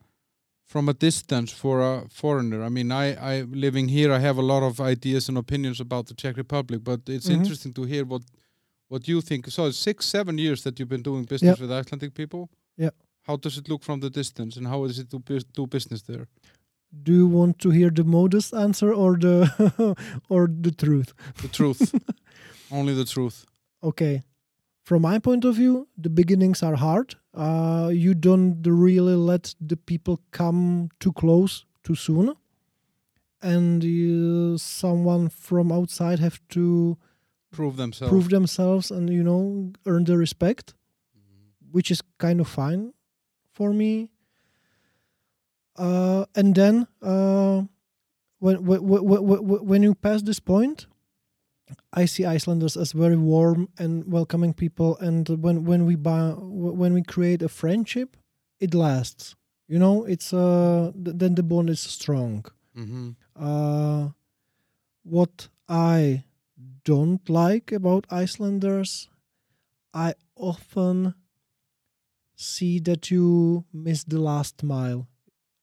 from a distance for a foreigner. I mean, I I living here, I have a lot of ideas and opinions about the Czech Republic, but it's Mhm. interesting to hear what what do you think. So it's six, seven years that you've been doing business Yeah. with Icelandic people. Yeah. How does it look from the distance, and how is it to do business there? Do you want to hear the modest answer or the [laughs] or the truth? The truth, [laughs] only the truth. Okay. From my point of view, the beginnings are hard. Uh, you don't really let the people come too close too soon, and you, someone from outside have to Prove themselves. prove themselves and you know earn the respect, which is kind of fine for me. Uh, and then uh, when, when when when you pass this point, I see Icelanders as very warm and welcoming people, and when when we buy, when we create a friendship, it lasts. You know, it's uh th- then the bond is strong. Mm-hmm. Uh, what I don't like about Icelanders, I often see that you miss the last mile.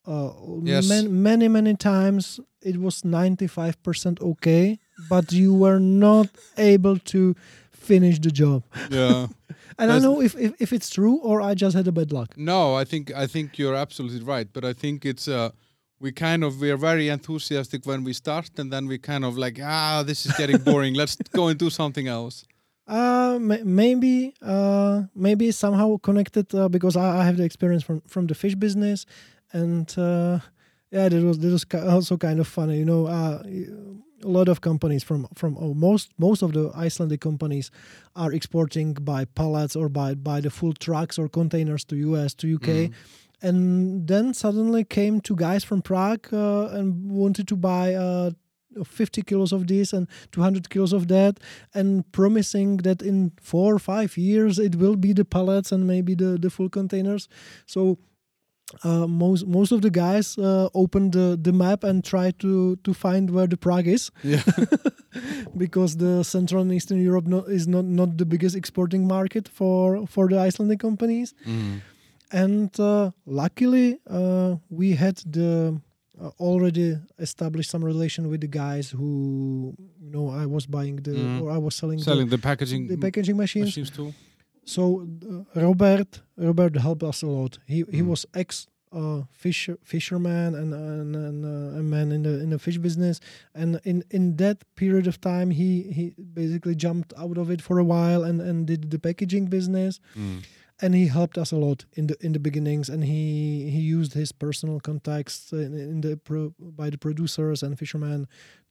Uh, Yes. man, many, many times it was 95% okay, but you were not able to finish the job. Yeah. [laughs] And I That's- know if, if, if it's true or I just had a bad luck. No, I think I think you're absolutely right, but I think it's uh we kind of we are very enthusiastic when we start and then we kind of like ah this is getting boring let's go and do something else Uh, ma- maybe, uh, maybe somehow connected uh, because I, I have the experience from from the fish business, and uh, yeah, that was that was also kind of funny. You know, uh, a lot of companies from from oh, most most of the Icelandic companies are exporting by pallets or by by the full trucks or containers to US to UK. Mm. And then suddenly came two guys from Prague uh, and wanted to buy uh, 50 kilos of this and 200 kilos of that, and promising that in four or five years it will be the pallets and maybe the, the full containers. So uh, most most of the guys uh, opened the, the map and tried to to find where the Prague is yeah [laughs] because the Central and Eastern Europe no, is not not the biggest exporting market for for the Icelandic companies Mm. And uh, luckily uh, we had the uh, already established some relation with the guys who you know I was buying the Mhm. or I was selling, selling the, the packaging the packaging machines. machines too So uh, Robert Robert helped us a lot. He he Mhm. was ex uh, fisher fisherman and and, and uh, a man in the in the fish business, and in in that period of time he he basically jumped out of it for a while and and did the packaging business Mm. And he helped us a lot in the in the beginnings and he he used his personal contacts in, in the pro, by the producers and fishermen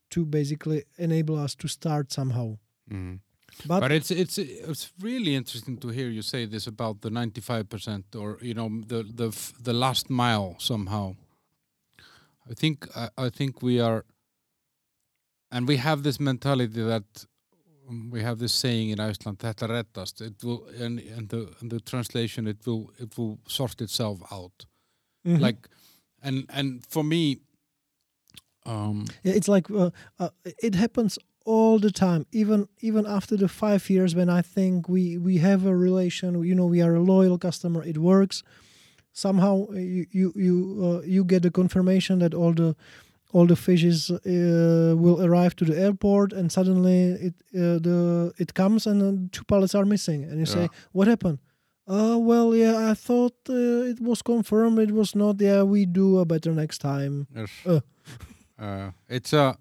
to basically enable us to start somehow Mhm. but, But it's it's it's really interesting to hear you say this about the ninety five percent, or you know the the the last mile somehow. I think I, I think we are, and we have this mentality that we have this saying in Iceland that reddast. It will and and the and the translation it will it will sort itself out. Mhm. Like, and and for me, um, it's like uh, uh, it happens all the time even even after the five years when i think we we have a relation you know we are a loyal customer it works somehow uh, you you you, uh, you get the confirmation that all the all the fishes uh, will arrive to the airport and suddenly it uh, the it comes and two pallets are missing and you say what happened uh well yeah i thought uh, it was confirmed it was not yeah we do a better next time Yes. Uh. Uh, it's a.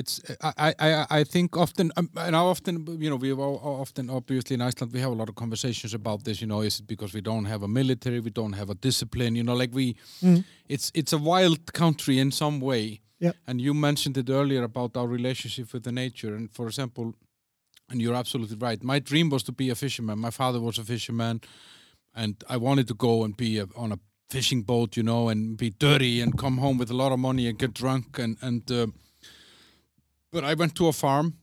It's I, I I think often um, and I often you know we often obviously in Iceland we have a lot of conversations about this you know is it because we don't have a military we don't have a discipline you know like we Mhm. it's it's a wild country in some way Yeah. and you mentioned it earlier about our relationship with the nature and for example and you're absolutely right my dream was to be a fisherman my father was a fisherman and I wanted to go and be a, on a fishing boat, you know, and be dirty and come home with a lot of money and get drunk and and. Uh, but I went to a farm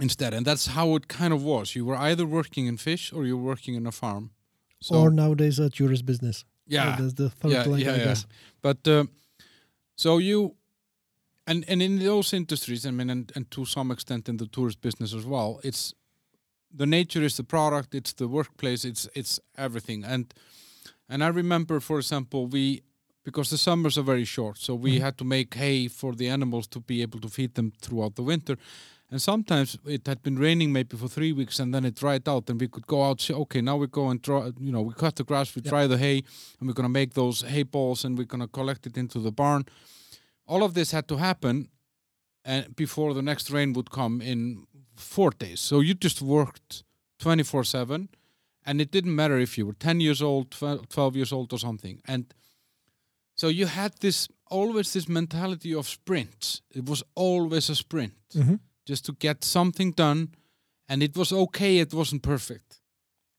instead, and that's how it kind of was. You were either working in fish or you were working in a farm. So or nowadays a tourist business yeah, that's the third yeah, yeah, i yeah. guess But uh, so you, and and in those industries, I mean, and, and to some extent in the tourist business as well, it's the nature is the product, it's the workplace, it's it's everything. And and I remember, for example, we because the summers are very short, so we Mhm. had to make hay for the animals to be able to feed them throughout the winter. And sometimes it had been raining maybe for three weeks, and then it dried out, and we could go out. Say, okay, now we go and draw. You know, we cut the grass, we Yeah. dry the hay, and we're gonna make those hay balls, and we're gonna collect it into the barn. All of this had to happen, and before the next rain would come in four days. So you just worked twenty four seven, and it didn't matter if you were ten years old, twelve years old, or something. And so you had this always this mentality of sprints. It was always a sprint Mhm. just to get something done and it was okay it wasn't perfect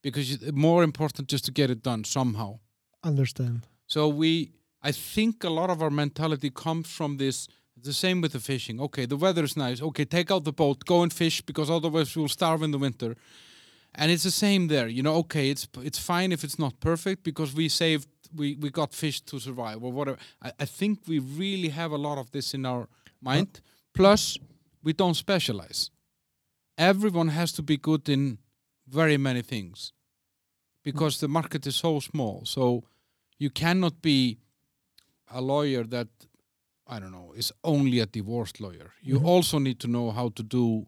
because it- more important just to get it done somehow. Understand. So we i think a lot of our mentality comes from this the same with the fishing. Okay the weather is nice. Okay take out the boat go and fish because otherwise we'll starve in the winter. And it's the same there you know okay it's it's fine if it's not perfect because we saved we we got fish to survive or whatever. I, I think we really have a lot of this in our mind. Plus we don't specialize. Everyone has to be good in very many things because the market is so small. So you cannot be a lawyer that i don't know is only a divorce lawyer. You Mhm. also need to know how to do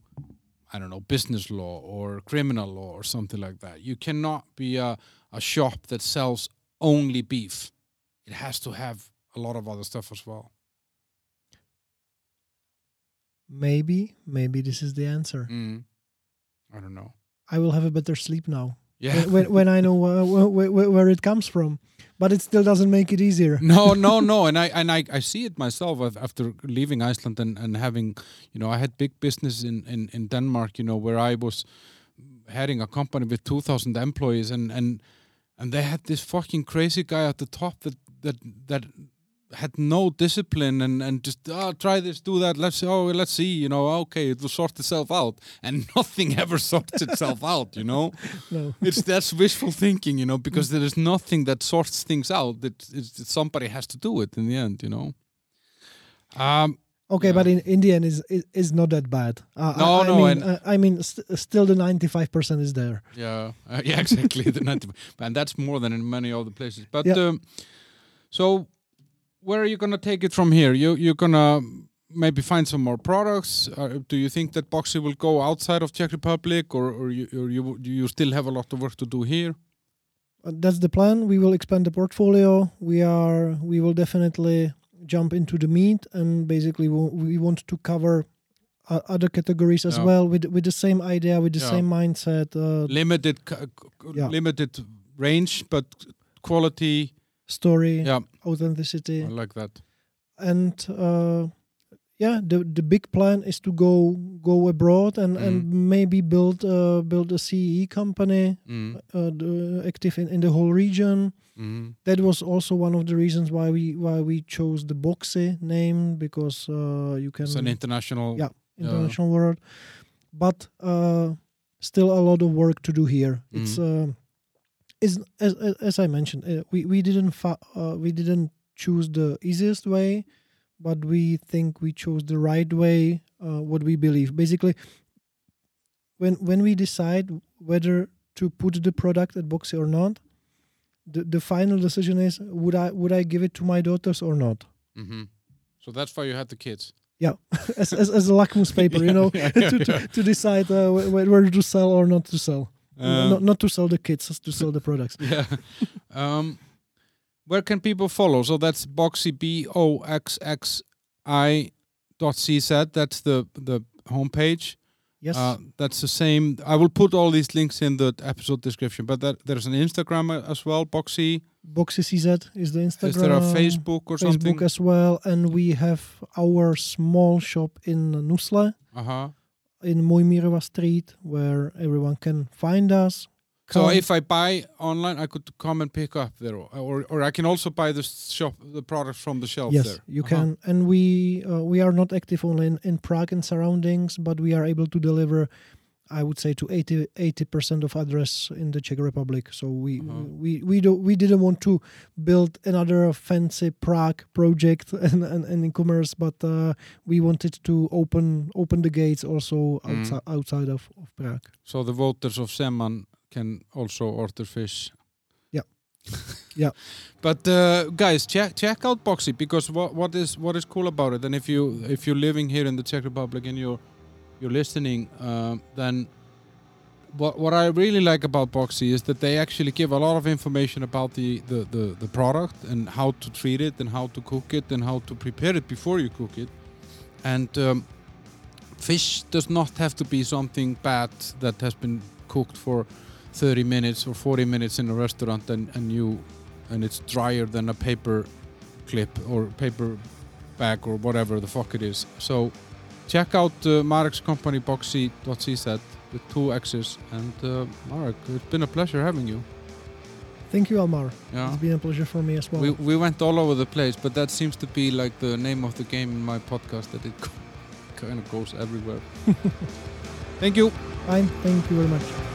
i don't know business law or criminal law or something like that. You cannot be a, a shop that sells only beef. It has to have a lot of other stuff as well. Maybe maybe this is the answer. Mm. i don't know. I will have a better sleep now. Yeah. When, when i know where, where, where, it comes from. But it still doesn't make it easier. No, [laughs] no, no, and I and I, I see it myself after leaving Iceland and, and having, you know, I had big business in, in, in Denmark, you know, where I was heading a company with two thousand employees, and, and and they had this fucking crazy guy at the top that that that had no discipline and and just oh, try this, do that, let's oh let's see, you know, okay, it will sort itself out, and [laughs] nothing ever sorts itself [laughs] out, you know no it's that's wishful thinking, you know, because there is nothing that sorts things out. That somebody has to do it in the end, you know. Um, okay Yeah. but in indian is is, is not that bad uh, No, I, I no, mean, and- uh, I mean st- still the 95% is there yeah, uh, yeah, [laughs] exactly. the 90, and that's more than in many other places. But Yeah. um, so, where are you gonna take it from here? You you're gonna maybe find some more products. Uh, do you think that Boxxi will go outside of Czech Republic, or or you or you do you still have a lot of work to do here? Uh, that's the plan we will expand the portfolio we are we will definitely jump into the meat and basically we we want to cover uh, other categories as Yeah. well with with the same idea, with the Yeah. same mindset. Uh, limited Yeah. limited range but quality story, yeah authenticity, I like that and uh, yeah, the the big plan is to go go abroad and and Mm. maybe build uh, build a CE company mm. uh, the, active in, in the whole region. Mm. That was also one of the reasons why we why we chose the Boxxi name because uh, you can it's an international Yeah. international world, but uh, still a lot of work to do here. It's uh, is as, as as I mentioned, uh, we we didn't fa- uh, we didn't choose the easiest way, but we think we chose the right way. Uh, what we believe, basically, when when we decide whether to put the product at Boxxi or not, the the final decision is would I would I give it to my daughters or not. hmm so that's why you had the kids [laughs] as, as, as a lakmus paper, you [laughs] know, Yeah, [laughs] to, yeah, to, to decide uh, wh- wh- whether to sell or not to sell. Um, not, not to sell the kids, just to sell the products. yeah um where can people follow so that's boxxi b o x x i dot cz that's the the homepage Yes. Uh, that's the same. I will put all these links in the episode description. But that, there's an Instagram uh, as well, Boxxi. Boxxi CZ is the Instagram. Is there a Facebook or Facebook something? Facebook as well. And we have our small shop in Nusle, Uh huh. in Mojmirova Street, where everyone can find us. So if I buy online, I could come and pick up there, or or, I can also buy the shop the products from the shelf yes, there. you Uh-huh. can. And we uh, we are not active only in, in Prague and surroundings, but we are able to deliver, I would say, to 80 percent of address in the Czech Republic. So we Uh-huh. we we do we didn't want to build another fancy Prague project [laughs] and and, and e-commerce, but uh, we wanted to open open the gates also Mm. outside outside of, of Prague. So the voters of Zeman can also order fish. Yeah. [laughs] Yeah. But uh, guys, check check out Boxxi because what what is what is cool about it? And if you if you're living here in the Czech Republic and you're you're listening, uh, then what what I really like about Boxxi is that they actually give a lot of information about the, the, the, the product and how to treat it and how to cook it and how to prepare it before you cook it. And um, fish does not have to be something bad that has been cooked for 30 minutes or 40 minutes in a restaurant and, and you and it's drier than a paper clip or paper bag or whatever the fuck it is. So check out uh, Marek's company boxxi.cz with two X's and uh, Marek, it's been a pleasure having you. Thank you, Almar. Yeah. It's been a pleasure for me as well. We, we went all over the place, but that seems to be like the name of the game in my podcast that it [laughs] kind of goes everywhere. [laughs] Thank you. Fine. Thank you very much.